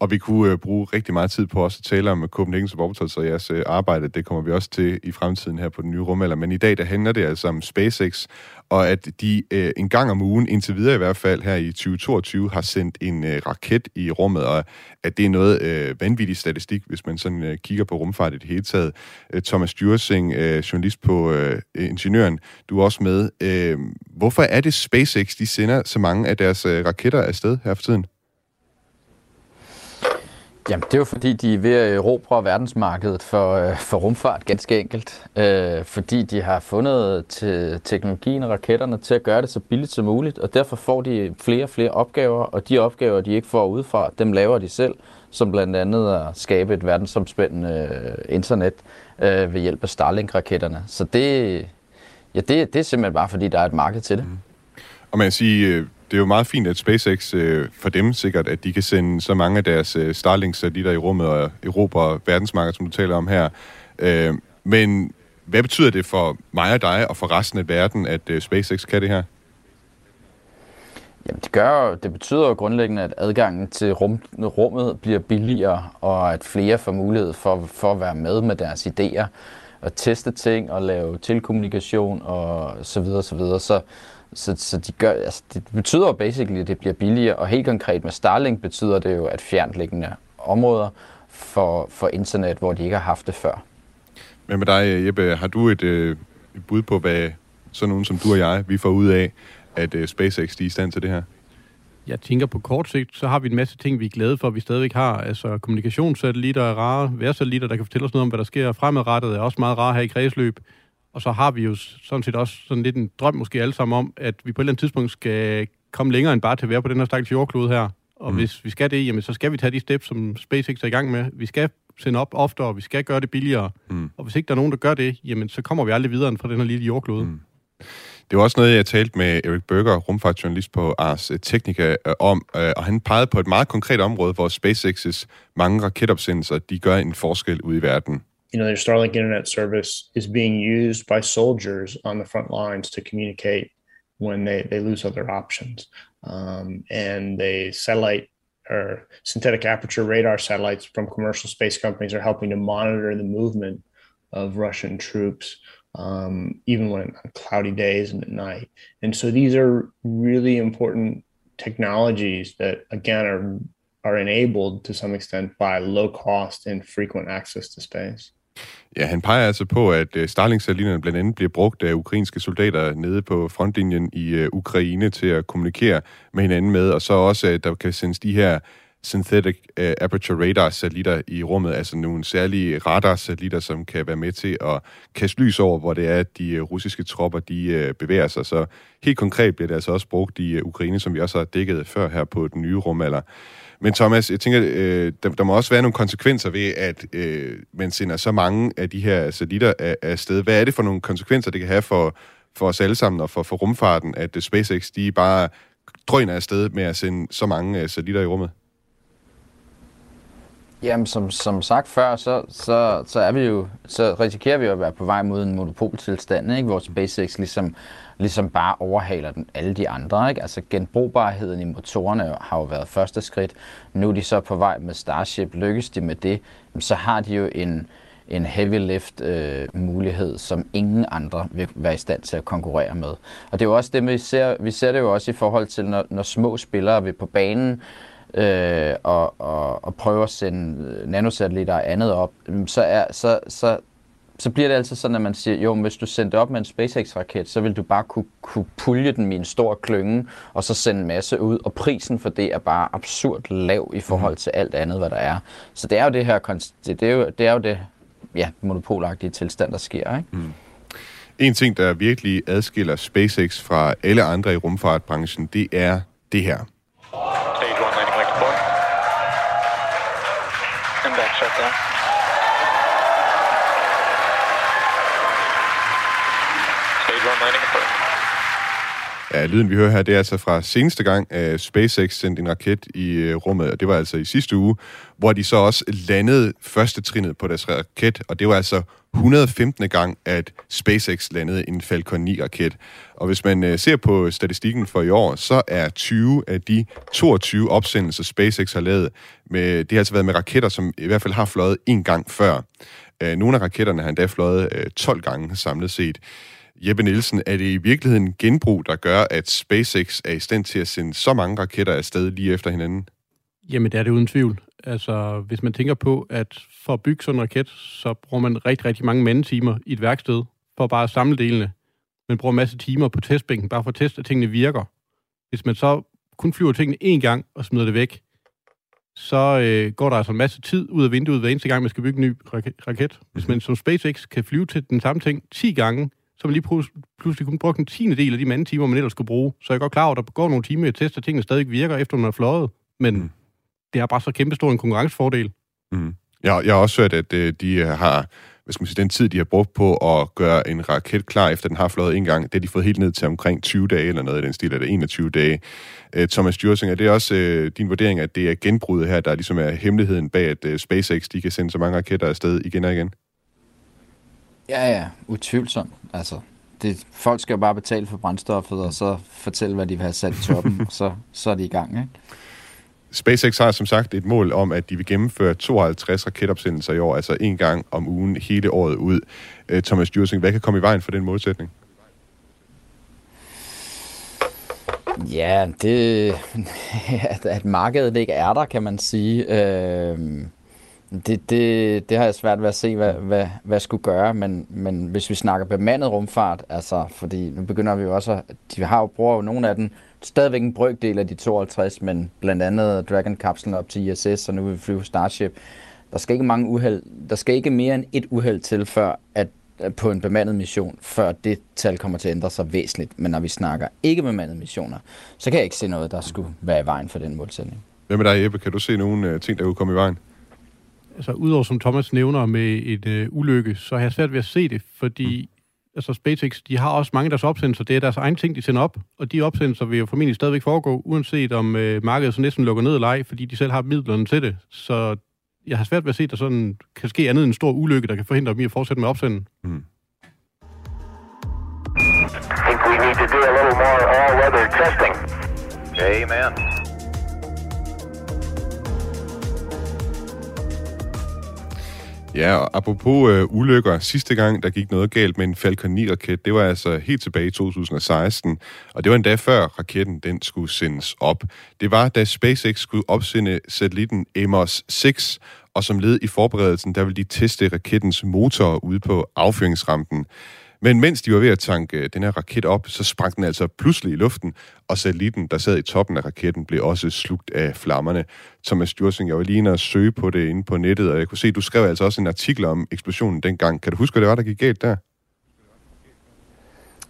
S3: Og vi kunne øh, bruge rigtig meget tid på også at tale om øh, Copenhagen Suborbitals og jeres øh, arbejde. Det kommer vi også til i fremtiden her på den nye rumalder. Men i dag, der handler det altså om SpaceX, og at de øh, en gang om ugen, indtil videre i hvert fald her i 2022, har sendt en øh, raket i rummet, og at det er noget øh, vanvittig statistik, hvis man sådan øh, kigger på rumfart i det hele taget. Øh, Thomas Djursing, øh, journalist på øh, Ingeniøren, du er også med. Øh, hvorfor er det SpaceX, de sender så mange af deres øh, raketter afsted her for tiden?
S13: Jamen, det er jo fordi, de er ved at erobre verdensmarkedet for, øh, for rumfart, ganske enkelt. Øh, fordi de har fundet til teknologien og raketterne til at gøre det så billigt som muligt, og derfor får de flere og flere opgaver, og de opgaver, de ikke får udefra, dem laver de selv, som blandt andet at skabe et verdensomspændende øh, internet øh, ved hjælp af Starlink-raketterne. Så det, ja, det, det er simpelthen bare fordi, der er et marked til det. Mm.
S3: Og man kan sige, øh, det er jo meget fint, at SpaceX øh, for dem sikkert, at de kan sende så mange af deres øh, Starlink-satellitter i rummet og Europa og verdensmarkedet, som du taler om her. Øh, men hvad betyder det for mig og dig og for resten af verden, at øh, SpaceX kan det her?
S13: Jamen, det, gør, det betyder jo grundlæggende, at adgangen til rum, rummet bliver billigere, og at flere får mulighed for, for at være med med deres idéer, og teste ting, og lave tilkommunikation, og så videre, så videre. Så, så, så de gør, altså, det betyder jo basically, at det bliver billigere, og helt konkret med Starlink betyder det jo, at fjernliggende områder for, for internet, hvor de ikke har haft det før.
S3: Men med dig, Jeppe, har du et, øh, et bud på, hvad sådan nogen som du og jeg, vi får ud af, at øh, SpaceX de er i stand til det her?
S12: Jeg tænker på kort sigt, så har vi en masse ting, vi er glade for, at vi stadigvæk har. Altså kommunikationssatellitter er rare, værsatellitter, der kan fortælle os noget om, hvad der sker fremadrettet, er også meget rare her i kredsløb. Og så har vi jo sådan set også sådan lidt en drøm måske alle sammen om, at vi på et eller andet tidspunkt skal komme længere end bare til at være på den her stakkels jordklode her. Og mm. hvis vi skal det, jamen, så skal vi tage de steps, som SpaceX er i gang med. Vi skal sende op oftere, vi skal gøre det billigere. Mm. Og hvis ikke der er nogen, der gør det, jamen så kommer vi aldrig videre end fra den her lille jordklode. Mm.
S3: Det var også noget, jeg talte med Erik Berger, rumfartsjournalist på Ars Technica, øh, om, øh, og han pegede på et meget konkret område, hvor SpaceX's mange raketopsendelser, de gør en forskel ud i verden.
S16: You know, their Starlink internet service is being used by soldiers on the front lines to communicate when they, they lose other options. Um, and the satellite or synthetic aperture radar satellites from commercial space companies are helping to monitor the movement of Russian troops um, even when on cloudy days and at night. And so these are really important technologies that again are are enabled to some extent by low cost and frequent access to space.
S3: Ja, han peger altså på, at øh, Starlink-satellitterne blandt andet bliver brugt af ukrainske soldater nede på frontlinjen i øh, Ukraine til at kommunikere med hinanden med, og så også, at der kan sendes de her synthetic øh, aperture radar satellitter i rummet, altså nogle særlige radar satellitter, som kan være med til at kaste lys over, hvor det er, at de russiske tropper de bevæger sig. Så helt konkret bliver det altså også brugt i Ukraine, som vi også har dækket før her på den nye rumalder. Men Thomas, jeg tænker, øh, der, der må også være nogle konsekvenser ved, at øh, man sender så mange af de her satellitter af, af sted. Hvad er det for nogle konsekvenser, det kan have for, for os alle sammen og for, for rumfarten, at øh, SpaceX de bare drøner afsted med at sende så mange øh, satellitter i rummet?
S13: Jamen, som, som sagt før, så, så, så, er vi jo, så risikerer vi jo at være på vej mod en monopoltilstand, ikke? hvor SpaceX ligesom, ligesom bare overhaler den, alle de andre. Ikke? Altså genbrugbarheden i motorerne har jo været første skridt. Nu er de så på vej med Starship. Lykkes de med det, så har de jo en, en heavy lift øh, mulighed, som ingen andre vil være i stand til at konkurrere med. Og det er jo også det, vi ser, vi ser det jo også i forhold til, når, når små spillere vil på banen, øh, og, og, og prøve at sende nanosatellitter og andet op, så, er, så, så, så bliver det altid sådan, at man siger, jo, hvis du sendte op med en SpaceX-raket, så vil du bare kunne, kunne pulje den i en stor klynge, og så sende en masse ud, og prisen for det er bare absurd lav i forhold til alt andet, hvad der er. Så det er jo det her, det, det er jo det, er jo det ja, monopolagtige tilstand, der sker, ikke? Mm.
S3: En ting, der virkelig adskiller SpaceX fra alle andre i rumfartbranchen, det er det her. Ja, lyden vi hører her, det er altså fra seneste gang, at SpaceX sendte en raket i øh, rummet, og det var altså i sidste uge, hvor de så også landede første trinet på deres raket, og det var altså 115. gang, at SpaceX landede en Falcon 9-raket. Og hvis man øh, ser på statistikken for i år, så er 20 af de 22 opsendelser, SpaceX har lavet, med, det har altså været med raketter, som i hvert fald har fløjet en gang før. Øh, nogle af raketterne har endda fløjet 12 gange samlet set. Jeppe Nielsen, er det i virkeligheden genbrug, der gør, at SpaceX er i stand til at sende så mange raketter afsted lige efter hinanden?
S12: Jamen, det er det uden tvivl. Altså, hvis man tænker på, at for at bygge sådan en raket, så bruger man rigtig, rigtig mange mandetimer i et værksted for bare at samle delene. Man bruger en masse timer på testbænken, bare for at teste, at tingene virker. Hvis man så kun flyver tingene én gang og smider det væk, så øh, går der altså en masse tid ud af vinduet hver eneste gang, man skal bygge en ny raket. Hvis man som SpaceX kan flyve til den samme ting 10 gange, så man lige pludselig kun brugt en tiende del af de mange timer, man ellers skulle bruge. Så jeg er godt klar over, at der går nogle timer, at teste, at tingene stadig virker, efter man er fløjet. Men mm. det er bare så kæmpestor en konkurrencefordel.
S3: Mm. Jeg, jeg har også hørt, at øh, de har hvad skal man sige, den tid, de har brugt på at gøre en raket klar, efter den har fløjet en gang, det har de fået helt ned til omkring 20 dage, eller noget i den stil, eller 21 dage. Uh, Thomas Djursing, er det også din vurdering, at det er genbruddet her, der ligesom er hemmeligheden bag, at SpaceX de kan sende så mange raketter afsted igen og igen?
S13: Ja, ja, utvivlsomt. Altså, det, folk skal jo bare betale for brændstoffet, og så fortælle, hvad de vil have sat i toppen, og så, så er de i gang, ikke?
S3: SpaceX har som sagt et mål om, at de vil gennemføre 52 raketopsendelser i år, altså en gang om ugen hele året ud. Uh, Thomas Djursing, hvad kan komme i vejen for den målsætning?
S13: Ja, det at markedet ikke er der, kan man sige. Øh, det, det, det har jeg svært ved at se, hvad, hvad, hvad skulle gøre, men, men hvis vi snakker bemandet rumfart, altså, fordi nu begynder vi jo også, de har jo, bruger jo nogle af den, stadigvæk en brøkdel af de 52, men blandt andet Dragon-kapslen op til ISS, og nu vil vi flyve Starship. Der skal ikke mange uheld, der skal ikke mere end et uheld til, før at på en bemandet mission, før det tal kommer til at ændre sig væsentligt. Men når vi snakker ikke bemandede missioner, så kan jeg ikke se noget, der skulle være i vejen for den målsætning.
S3: Hvad med dig, Jeppe? Kan du se nogle øh, ting, der kunne komme i vejen?
S12: Altså udover som Thomas nævner med et øh, ulykke, så har jeg svært ved at se det, fordi altså SpaceX, de har også mange af deres opsendelser, det er deres egen ting, de sender op, og de opsendelser vil jo formentlig stadigvæk foregå, uanset om øh, markedet så næsten lukker ned eller ej, fordi de selv har midlerne til det. Så jeg har svært ved at se, at der sådan kan ske andet end en stor ulykke, der kan forhindre dem i at fortsætte med opsenden. Mm.
S8: I think we need to do a little more all-weather testing. Amen.
S3: Ja, og apropos øh, ulykker, sidste gang, der gik noget galt med en Falcon 9-raket, det var altså helt tilbage i 2016, og det var endda før raketten den skulle sendes op. Det var, da SpaceX skulle opsende satellitten Amos 6, og som led i forberedelsen, der ville de teste rakettens motor ude på affyringsrampen. Men mens de var ved at tanke øh, den her raket op, så sprang den altså pludselig i luften, og satellitten, der sad i toppen af raketten, blev også slugt af flammerne. Thomas Djursing, jeg var lige inde og søge på det inde på nettet, og jeg kunne se, at du skrev altså også en artikel om eksplosionen dengang. Kan du huske, hvad det var, der gik galt der?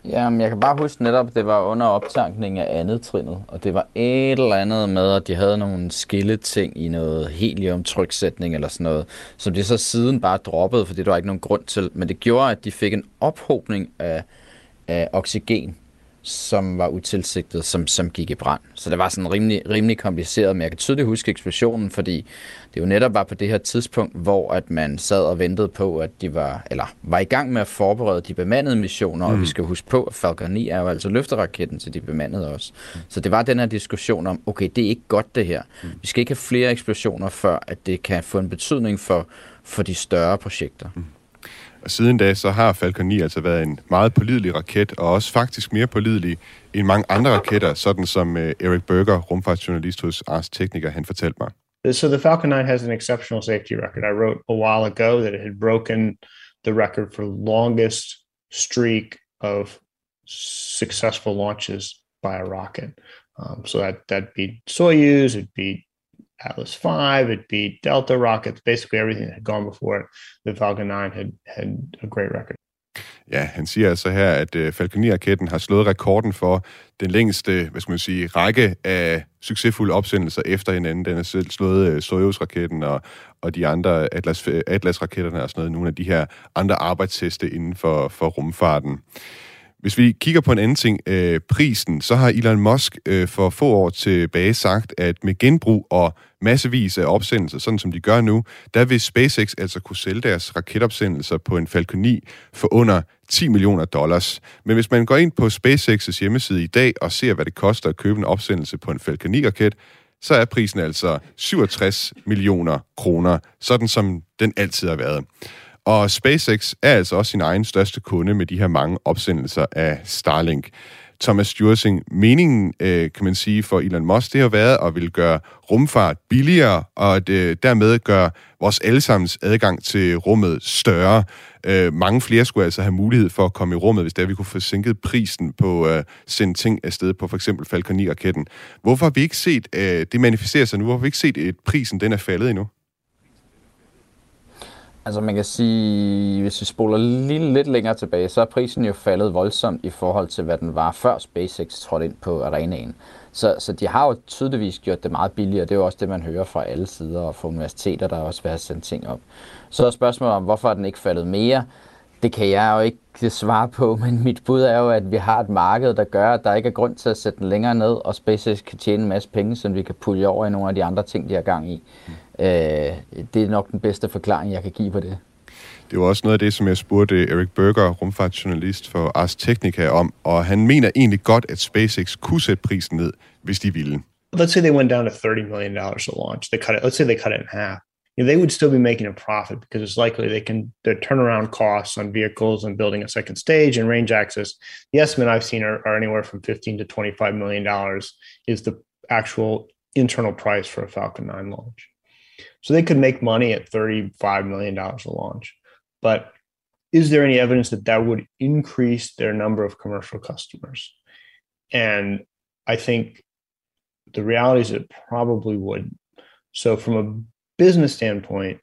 S13: Jamen, jeg kan bare huske netop, det var under optankning af andet trinnet, og det var et eller andet med, at de havde nogle skilleting i noget heliumtryksætning eller sådan noget, som de så siden bare droppede, fordi der var ikke nogen grund til. Men det gjorde, at de fik en ophobning af, af oxygen som var utilsigtet, som, som gik i brand. Så det var sådan rimelig, rimelig kompliceret, men jeg kan tydeligt huske eksplosionen, fordi det jo netop var på det her tidspunkt, hvor at man sad og ventede på, at de var, eller var i gang med at forberede de bemandede missioner, mm. og vi mm. skal huske på, at Falcon 9 er jo altså løfteraketten til de bemandede også. Mm. Så det var den her diskussion om, okay, det er ikke godt det her. Mm. Vi skal ikke have flere eksplosioner, før at det kan få en betydning for, for de større projekter. Mm.
S3: Og siden da, så har Falcon 9 altså været en meget pålidelig raket, og også faktisk mere pålidelig end mange andre raketter, sådan som uh, Eric Berger, rumfartsjournalist hos Ars Technica, han fortalte mig.
S16: So the Falcon 9 has an exceptional safety record. I wrote a while ago that it had broken the record for longest streak of successful launches by a rocket. Um, so that that beat Soyuz, it beat Atlas V, it beat Delta rockets, basically everything that had gone before it. The Falcon 9 had, had a great record.
S3: Ja, han siger altså her, at øh, Falcon 9-raketten har slået rekorden for den længste, hvad skal man sige, række af succesfulde opsendelser efter hinanden. Den har selv slået øh, Soyuz-raketten og, og de andre Atlas, øh, Atlas-raketterne og sådan noget, nogle af de her andre arbejdsteste inden for, for rumfarten. Hvis vi kigger på en anden ting, øh, prisen, så har Elon Musk øh, for få år tilbage sagt, at med genbrug og massevis af opsendelser, sådan som de gør nu, der vil SpaceX altså kunne sælge deres raketopsendelser på en Falcon 9 for under 10 millioner dollars. Men hvis man går ind på SpaceX's hjemmeside i dag og ser, hvad det koster at købe en opsendelse på en Falcon 9-raket, så er prisen altså 67 millioner kroner, sådan som den altid har været. Og SpaceX er altså også sin egen største kunde med de her mange opsendelser af Starlink. Thomas Stursing, meningen, øh, kan man sige, for Elon Musk, det har været at vil gøre rumfart billigere, og at øh, dermed gøre vores allesammens adgang til rummet større. Øh, mange flere skulle altså have mulighed for at komme i rummet, hvis der vi kunne få sænket prisen på at sende ting afsted på for eksempel Falcon 9-raketten. Hvorfor har vi ikke set, øh, det manifesterer sig nu, hvorfor har vi ikke set, at prisen den er faldet endnu?
S13: Altså man kan sige, hvis vi spoler lige lidt længere tilbage, så er prisen jo faldet voldsomt i forhold til, hvad den var før SpaceX trådte ind på arenaen. Så, så de har jo tydeligvis gjort det meget billigere. Det er jo også det, man hører fra alle sider og fra universiteter, der også vil have sendt ting op. Så er spørgsmålet om, hvorfor er den ikke faldet mere? Det kan jeg jo ikke svare på, men mit bud er jo, at vi har et marked, der gør, at der ikke er grund til at sætte den længere ned, og SpaceX kan tjene en masse penge, som vi kan pulle over i nogle af de andre ting, de har gang i. Mm. Øh, det er nok den bedste forklaring, jeg kan give på det.
S3: Det var også noget af det, som jeg spurgte Eric Berger, rumfartsjournalist for Ars Technica, om, og han mener egentlig godt, at SpaceX kunne sætte prisen ned, hvis de ville.
S16: Let's say they went down to 30 million dollars to launch. They cut it. Let's say they cut it in half. You know, they would still be making a profit because it's likely they can their turnaround costs on vehicles and building a second stage and range access. The estimate I've seen are, are anywhere from 15 to 25 million dollars is the actual internal price for a Falcon 9 launch. So they could make money at $35 million a launch. But is there any evidence that that would increase their number of commercial customers? And I think the reality is it probably would. So from a business standpoint,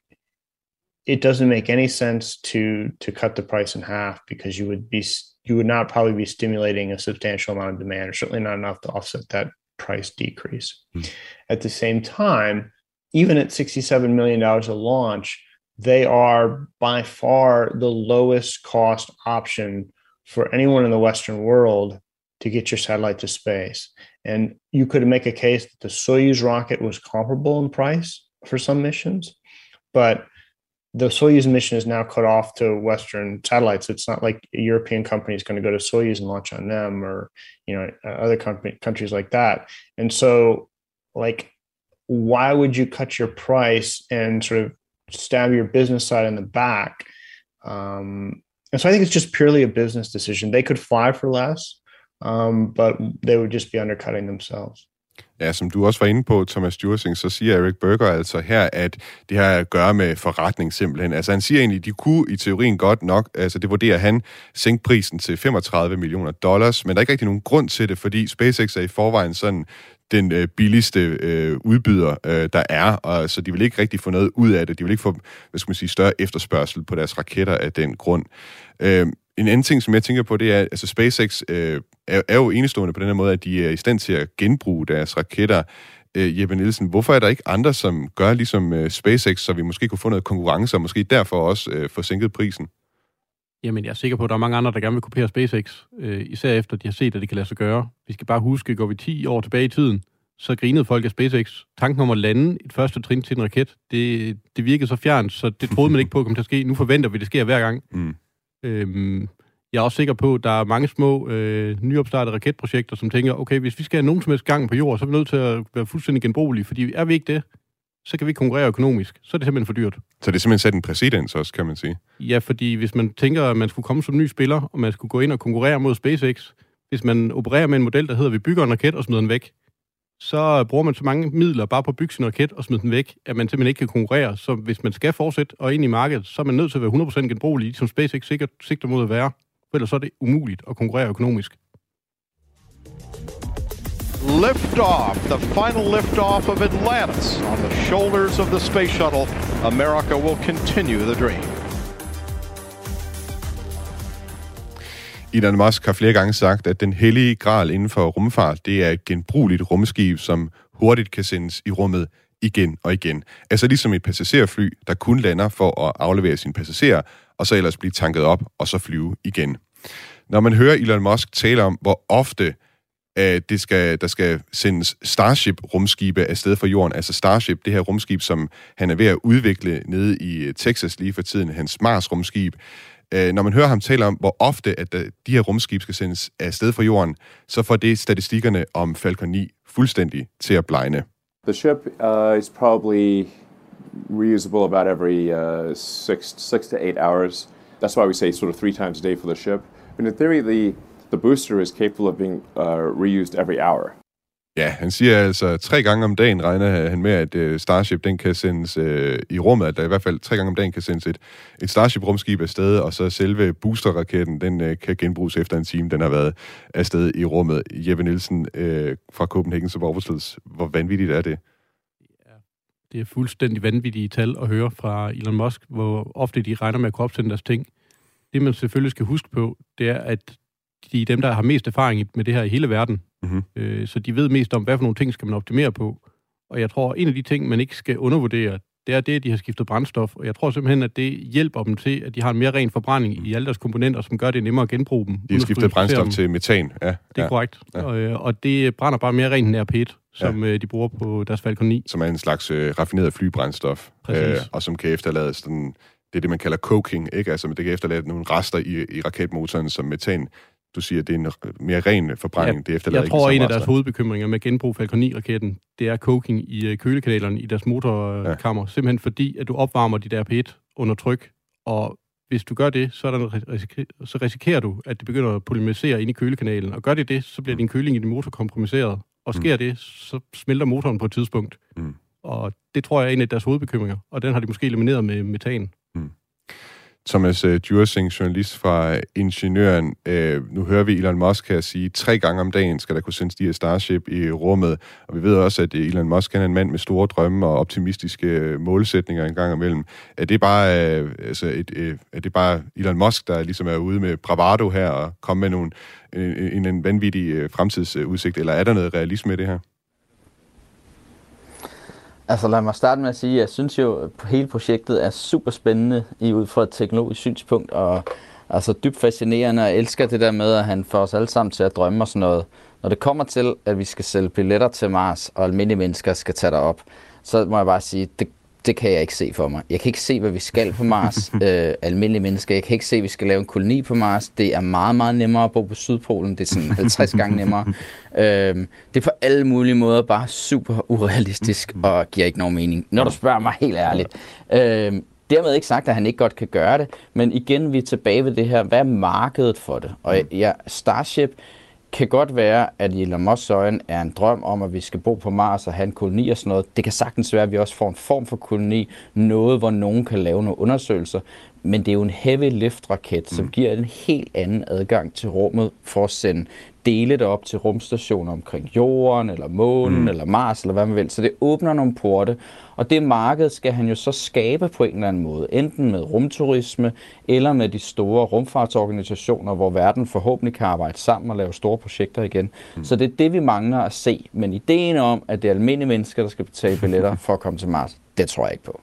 S16: it doesn't make any sense to to cut the price in half because you would be you would not probably be stimulating a substantial amount of demand or certainly not enough to offset that price decrease. Mm. At the same time, even at $67 million a launch, they are by far the lowest cost option for anyone in the Western world to get your satellite to space. And you could make a case that the Soyuz rocket was comparable in price for some missions, but the Soyuz mission is now cut off to Western satellites. It's not like a European company is going to go to Soyuz and launch on them, or you know other company, countries like that. And so, like, why would you cut your price and sort of stab your business side in the back? Um, and so, I think it's just purely a business decision. They could fly for less, um, but they would just be undercutting themselves.
S3: Ja, som du også var inde på, Thomas Jursing, så siger Eric Berger altså her, at det har at gøre med forretning simpelthen. Altså han siger egentlig, de kunne i teorien godt nok, altså det vurderer han, sænke prisen til 35 millioner dollars, men der er ikke rigtig nogen grund til det, fordi SpaceX er i forvejen sådan den øh, billigste øh, udbyder, øh, der er, og så de vil ikke rigtig få noget ud af det. De vil ikke få, hvad skal man sige, større efterspørgsel på deres raketter af den grund. Øh, en anden ting, som jeg tænker på, det er, altså SpaceX øh, er, er jo enestående på den her måde, at de er i stand til at genbruge deres raketter. Øh, Jeppe Nielsen, hvorfor er der ikke andre, som gør ligesom øh, SpaceX, så vi måske kunne få noget konkurrence, og måske derfor også øh, få sænket prisen?
S12: Jamen, jeg er sikker på, at der er mange andre, der gerne vil kopiere SpaceX, øh, især efter de har set, at det kan lade sig gøre. Vi skal bare huske, går vi 10 år tilbage i tiden, så grinede folk af SpaceX. Tanken om at lande et første trin til en raket, det, det virkede så fjernt, så det troede man ikke på, at til at ske. Nu forventer vi, at det sker hver gang. Mm. Øhm, jeg er også sikker på, at der er mange små øh, nyopstartede raketprojekter, som tænker, okay, hvis vi skal have nogen som helst gang på jord, så er vi nødt til at være fuldstændig genbrugelige, fordi er vi ikke det, så kan vi ikke konkurrere økonomisk. Så er det simpelthen for dyrt.
S3: Så det er simpelthen sat en præcedens også, kan man sige?
S12: Ja, fordi hvis man tænker, at man skulle komme som ny spiller, og man skulle gå ind og konkurrere mod SpaceX, hvis man opererer med en model, der hedder, at vi bygger en raket og smider den væk, så bruger man så mange midler bare på at bygge sin raket og smide den væk, at man simpelthen ikke kan konkurrere. Så hvis man skal fortsætte og ind i markedet, så er man nødt til at være 100% genbrugelig, som SpaceX sikkert sigter mod at være. For ellers så er det umuligt at konkurrere økonomisk
S14: liftoff, the final lift off of Atlantis on the shoulders of the space shuttle. America will continue the dream.
S3: Elon Musk har flere gange sagt, at den hellige gral inden for rumfart, det er et genbrugeligt rumskib, som hurtigt kan sendes i rummet igen og igen. Altså ligesom et passagerfly, der kun lander for at aflevere sine passagerer, og så ellers blive tanket op og så flyve igen. Når man hører Elon Musk tale om, hvor ofte at det skal, der skal sendes Starship-rumskibe afsted fra jorden, altså Starship, det her rumskib, som han er ved at udvikle nede i øh, Texas lige for tiden, hans Mars-rumskib, øh, når man hører ham tale om, hvor ofte at øh, de her rumskib skal sendes afsted fra jorden, så får det statistikkerne om Falcon 9 fuldstændig til at blegne.
S19: The ship uh, is probably reusable about every uh, six, six to eight hours. That's why we say sort of three times a day for the ship. But in theory, the, the booster is capable of being uh, reused every hour.
S3: Ja, han siger altså, tre gange om dagen regner han med, at uh, Starship den kan sendes uh, i rummet, at der i hvert fald tre gange om dagen kan sendes et, et Starship-rumskib afsted, og så selve boosterraketten, den uh, kan genbruges efter en time, den har været afsted i rummet. Jeppe Nielsen uh, fra Copenhagen Suborbitals, hvor vanvittigt er det?
S12: Det er fuldstændig vanvittige tal at høre fra Elon Musk, hvor ofte de regner med at kunne opsende deres ting. Det, man selvfølgelig skal huske på, det er, at de er dem, der har mest erfaring med det her i hele verden. Mm-hmm. Øh, så de ved mest om, hvad for nogle ting skal man optimere på. Og jeg tror, en af de ting, man ikke skal undervurdere, det er det, at de har skiftet brændstof. Og jeg tror simpelthen, at det hjælper dem til, at de har en mere ren forbrænding i alle deres komponenter, som gør det nemmere at genbruge dem.
S3: De har skiftet brændstof dem. til metan, ja.
S12: Det er
S3: ja.
S12: korrekt. Ja. Og, øh, og det brænder bare mere rent end R-PET, som ja. Øh, de bruger på deres Falcon 9.
S3: Som er en slags øh, raffineret flybrændstof.
S12: Præcis. Øh,
S3: og som kan efterlade sådan, det er det, man kalder coking, ikke? Altså, det kan efterlade nogle rester i, i raketmotoren som metan. Du siger, det er en mere ren forbrænding. Ja, det efterlader
S12: jeg tror, ikke en af deres hovedbekymringer med genbrug Falcon 9-raketten, det er coking i kølekanalerne i deres motorkammer. Ja. Simpelthen fordi, at du opvarmer de der P1 under tryk, og hvis du gør det, så, er der risik- så risikerer du, at det begynder at polymerisere ind i kølekanalen. Og gør det det, så bliver din køling i din motor kompromisseret. Og sker mm. det, så smelter motoren på et tidspunkt. Mm. Og det tror jeg er en af deres hovedbekymringer. Og den har de måske elimineret med metan.
S3: Thomas øh, Djursing, journalist fra øh, Ingeniøren. Uh, nu hører vi Elon Musk her sige, tre gange om dagen skal der kunne sendes de her Starship i rummet. Og vi ved også, at Elon Musk er en mand med store drømme og optimistiske målsætninger en gang imellem. Er det bare, uh, altså et, uh, er det bare Elon Musk, der ligesom er ude med bravado her og komme med nogle, en, en vanvittig fremtidsudsigt, eller er der noget realisme i det her?
S13: Altså lad mig starte med at sige, at jeg synes jo, at hele projektet er super spændende i ud fra et teknologisk synspunkt, og altså dybt fascinerende, og jeg elsker det der med, at han får os alle sammen til at drømme og sådan noget. Når det kommer til, at vi skal sælge billetter til Mars, og almindelige mennesker skal tage derop, så må jeg bare sige, det, det kan jeg ikke se for mig. Jeg kan ikke se, hvad vi skal på Mars, øh, almindelige mennesker. Jeg kan ikke se, at vi skal lave en koloni på Mars. Det er meget, meget nemmere at bo på Sydpolen. Det er sådan 50 gange nemmere. Øh, det er på alle mulige måder bare super urealistisk og giver ikke nogen mening, når du spørger mig helt ærligt. Øh, Dermed ikke sagt, at han ikke godt kan gøre det, men igen, vi er tilbage ved det her, hvad er markedet for det? Og ja, Starship kan godt være, at i Elon Musk's øjne er en drøm om, at vi skal bo på Mars og have en koloni og sådan noget. Det kan sagtens være, at vi også får en form for koloni, noget, hvor nogen kan lave nogle undersøgelser. Men det er jo en heavy lift raket, som
S3: Mm.
S13: giver en helt anden adgang til rummet for at sende dele det op til rumstationer omkring jorden, eller månen,
S3: mm.
S13: eller Mars, eller hvad man vil. Så det åbner nogle porte, og det marked skal han jo så skabe på en eller anden måde. Enten med rumturisme, eller med de store rumfartsorganisationer, hvor verden forhåbentlig kan arbejde sammen og lave store projekter igen. Mm. Så det er det, vi mangler at se. Men ideen om, at det er almindelige mennesker, der skal betale billetter for at komme til Mars, det tror jeg ikke på.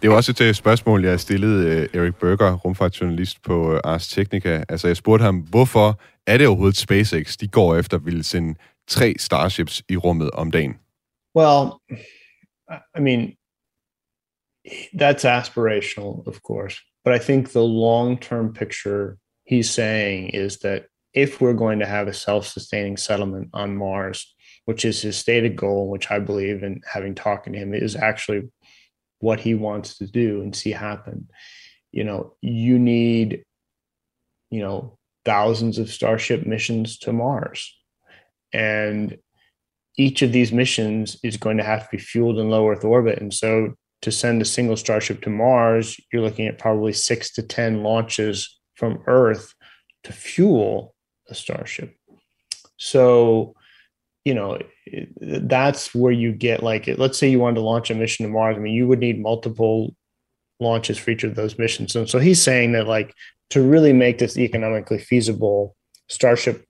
S3: Det er jo også et øh, spørgsmål, jeg stillede øh, uh, Erik Berger, rumfartsjournalist på uh, Ars Technica. Altså, jeg spurgte ham, hvorfor er det overhovedet SpaceX, de går efter at ville sende tre Starships i rummet om dagen?
S16: Well, I mean, that's aspirational, of course. But I think the long term picture he's saying is that if we're going to have a self sustaining settlement on Mars, which is his stated goal, which I believe in having talking to him is actually what he wants to do and see happen, you know, you need, you know, thousands of Starship missions to Mars. And each of these missions is going to have to be fueled in low Earth orbit. And so to send a single Starship to Mars, you're looking at probably six to 10 launches from Earth to fuel a Starship. So, you know, that's where you get like, let's say you wanted to launch a mission to Mars. I mean, you would need multiple launches for each of those missions. And so he's saying that, like, to really make this economically feasible, Starship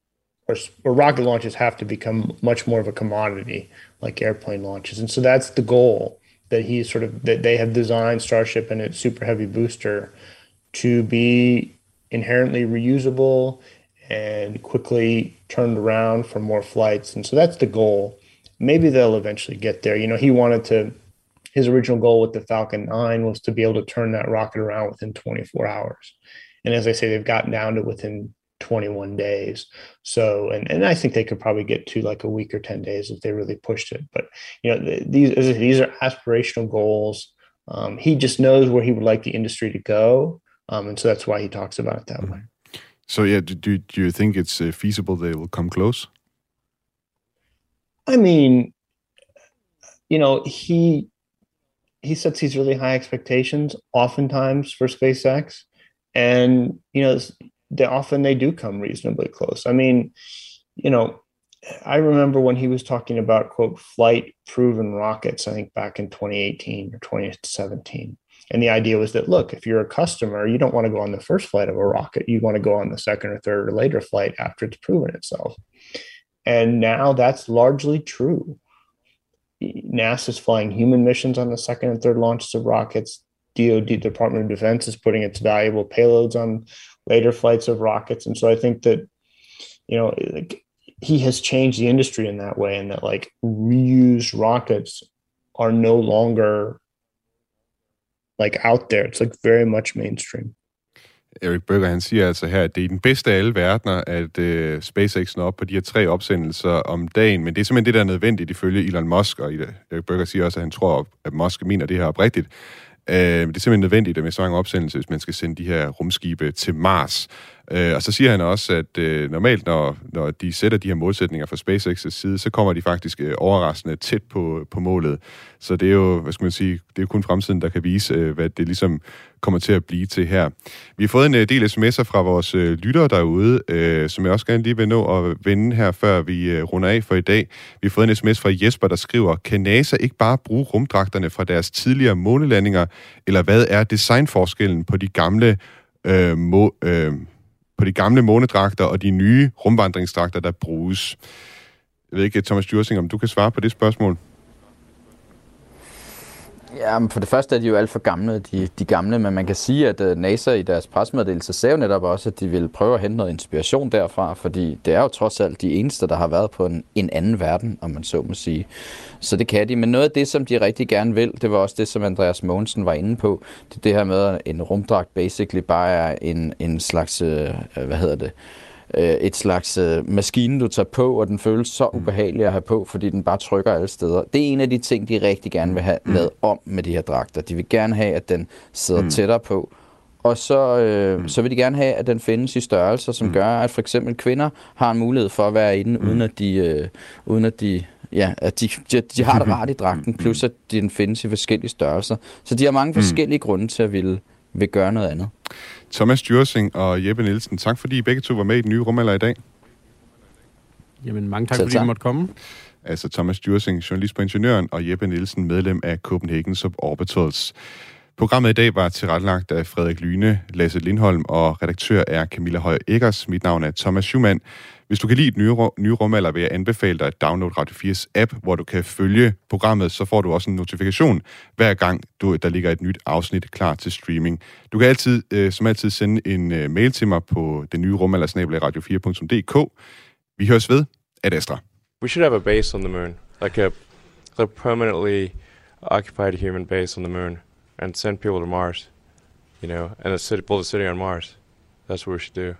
S16: or, or rocket launches have to become much more of a commodity like airplane launches. And so that's the goal that he's sort of that they have designed Starship and its super heavy booster to be inherently reusable and quickly turned around for more flights. And so that's the goal. Maybe they'll eventually get there. You know, he wanted to his original goal with the Falcon 9 was to be able to turn that rocket around within 24 hours. And as I say, they've gotten down to within 21 days. So, and, and I think they could probably get to like a week or 10 days if they really pushed it. But, you know, th- these, as I say, these are aspirational goals. Um, he just knows where he would like the industry to go. Um, and so that's why he talks about it that way.
S3: So yeah, do, do, do you think it's uh, feasible they will come close?
S16: I mean, you know, he he sets these really high expectations oftentimes for SpaceX, and you know, they often they do come reasonably close. I mean, you know, I remember when he was talking about quote flight proven rockets. I think back in 2018 or 2017. And the idea was that look, if you're a customer, you don't want to go on the first flight of a rocket. You want to go on the second or third or later flight after it's proven itself. And now that's largely true. NASA's flying human missions on the second and third launches of rockets. DoD, Department of Defense, is putting its valuable payloads on later flights of rockets. And so I think that, you know, he has changed the industry in that way, and that like reused rockets are no longer like out there. It's like very much mainstream.
S3: Erik Berger, han siger altså her, at det er den bedste af alle verdener, at uh, SpaceX når op på de her tre opsendelser om dagen, men det er simpelthen det, der er nødvendigt ifølge Elon Musk, og Eric Berger siger også, at han tror, at Musk mener det her oprigtigt. Uh, det er simpelthen nødvendigt med så mange opsendelser, hvis man skal sende de her rumskibe til Mars. Øh, og så siger han også, at øh, normalt, når, når de sætter de her målsætninger fra SpaceX' side, så kommer de faktisk øh, overraskende tæt på, på målet. Så det er jo, hvad skal man sige, det er jo kun fremtiden, der kan vise, øh, hvad det ligesom kommer til at blive til her. Vi har fået en øh, del sms'er fra vores øh, lyttere derude, øh, som jeg også gerne lige vil nå at vende her, før vi øh, runder af for i dag. Vi har fået en sms fra Jesper, der skriver, kan NASA ikke bare bruge rumdragterne fra deres tidligere månelandinger, eller hvad er designforskellen på de gamle øh, må, øh, på de gamle månedragter og de nye rumvandringsdragter, der bruges. Jeg ved ikke, Thomas Djursing, om du kan svare på det spørgsmål?
S13: Ja, men for det første er de jo alt for gamle, de, de gamle, men man kan sige, at øh, NASA i deres presmeddelelse sagde jo netop også, at de vil prøve at hente noget inspiration derfra, fordi det er jo trods alt de eneste, der har været på en, en anden verden, om man så må sige. Så det kan de, men noget af det, som de rigtig gerne vil, det var også det, som Andreas Mogensen var inde på, det det her med, at en rumdragt basically bare er en, en slags, øh, hvad hedder det, øh, et slags øh, maskine, du tager på, og den føles så ubehagelig at have på, fordi den bare trykker alle steder. Det er en af de ting, de rigtig gerne vil have lavet om med de her dragter. De vil gerne have, at den sidder
S3: Mm.
S13: tættere på, og så, øh, så vil de gerne have, at den findes i størrelser, som gør, at for eksempel kvinder har en mulighed for at være i den, uden at de, øh, uden at de Ja, at de, de, de har det rart i dragten, plus at den findes i forskellige størrelser. Så de har mange forskellige grunde til at ville, vil gøre noget andet.
S3: Thomas Djursing og Jeppe Nielsen, tak fordi I begge to var med i den nye rumalder i dag.
S12: Jamen, mange tak,
S3: Selv
S12: fordi
S3: tak.
S12: måtte komme.
S3: Altså Thomas Djursing, journalist på Ingeniøren, og Jeppe Nielsen, medlem af Copenhagen Suborbitals. Programmet i dag var tilrettelagt af Frederik Lyne, Lasse Lindholm og redaktør er Camilla Høj Eggers. Mit navn er Thomas Schumann. Hvis du kan lide den nye, nye rumalder, vil jeg anbefale dig at downloade Radio 4's app, hvor du kan følge programmet, så får du også en notifikation hver gang, du, der ligger et nyt afsnit klar til streaming. Du kan altid, øh, som altid sende en øh, mail til mig på den nye rumalder radio4.dk. Vi høres ved. Ad Astra.
S2: We should have a base on the moon, like a, a permanently occupied human base on the moon, and send people to Mars. You know, and a city, build a city on Mars. That's what we should do.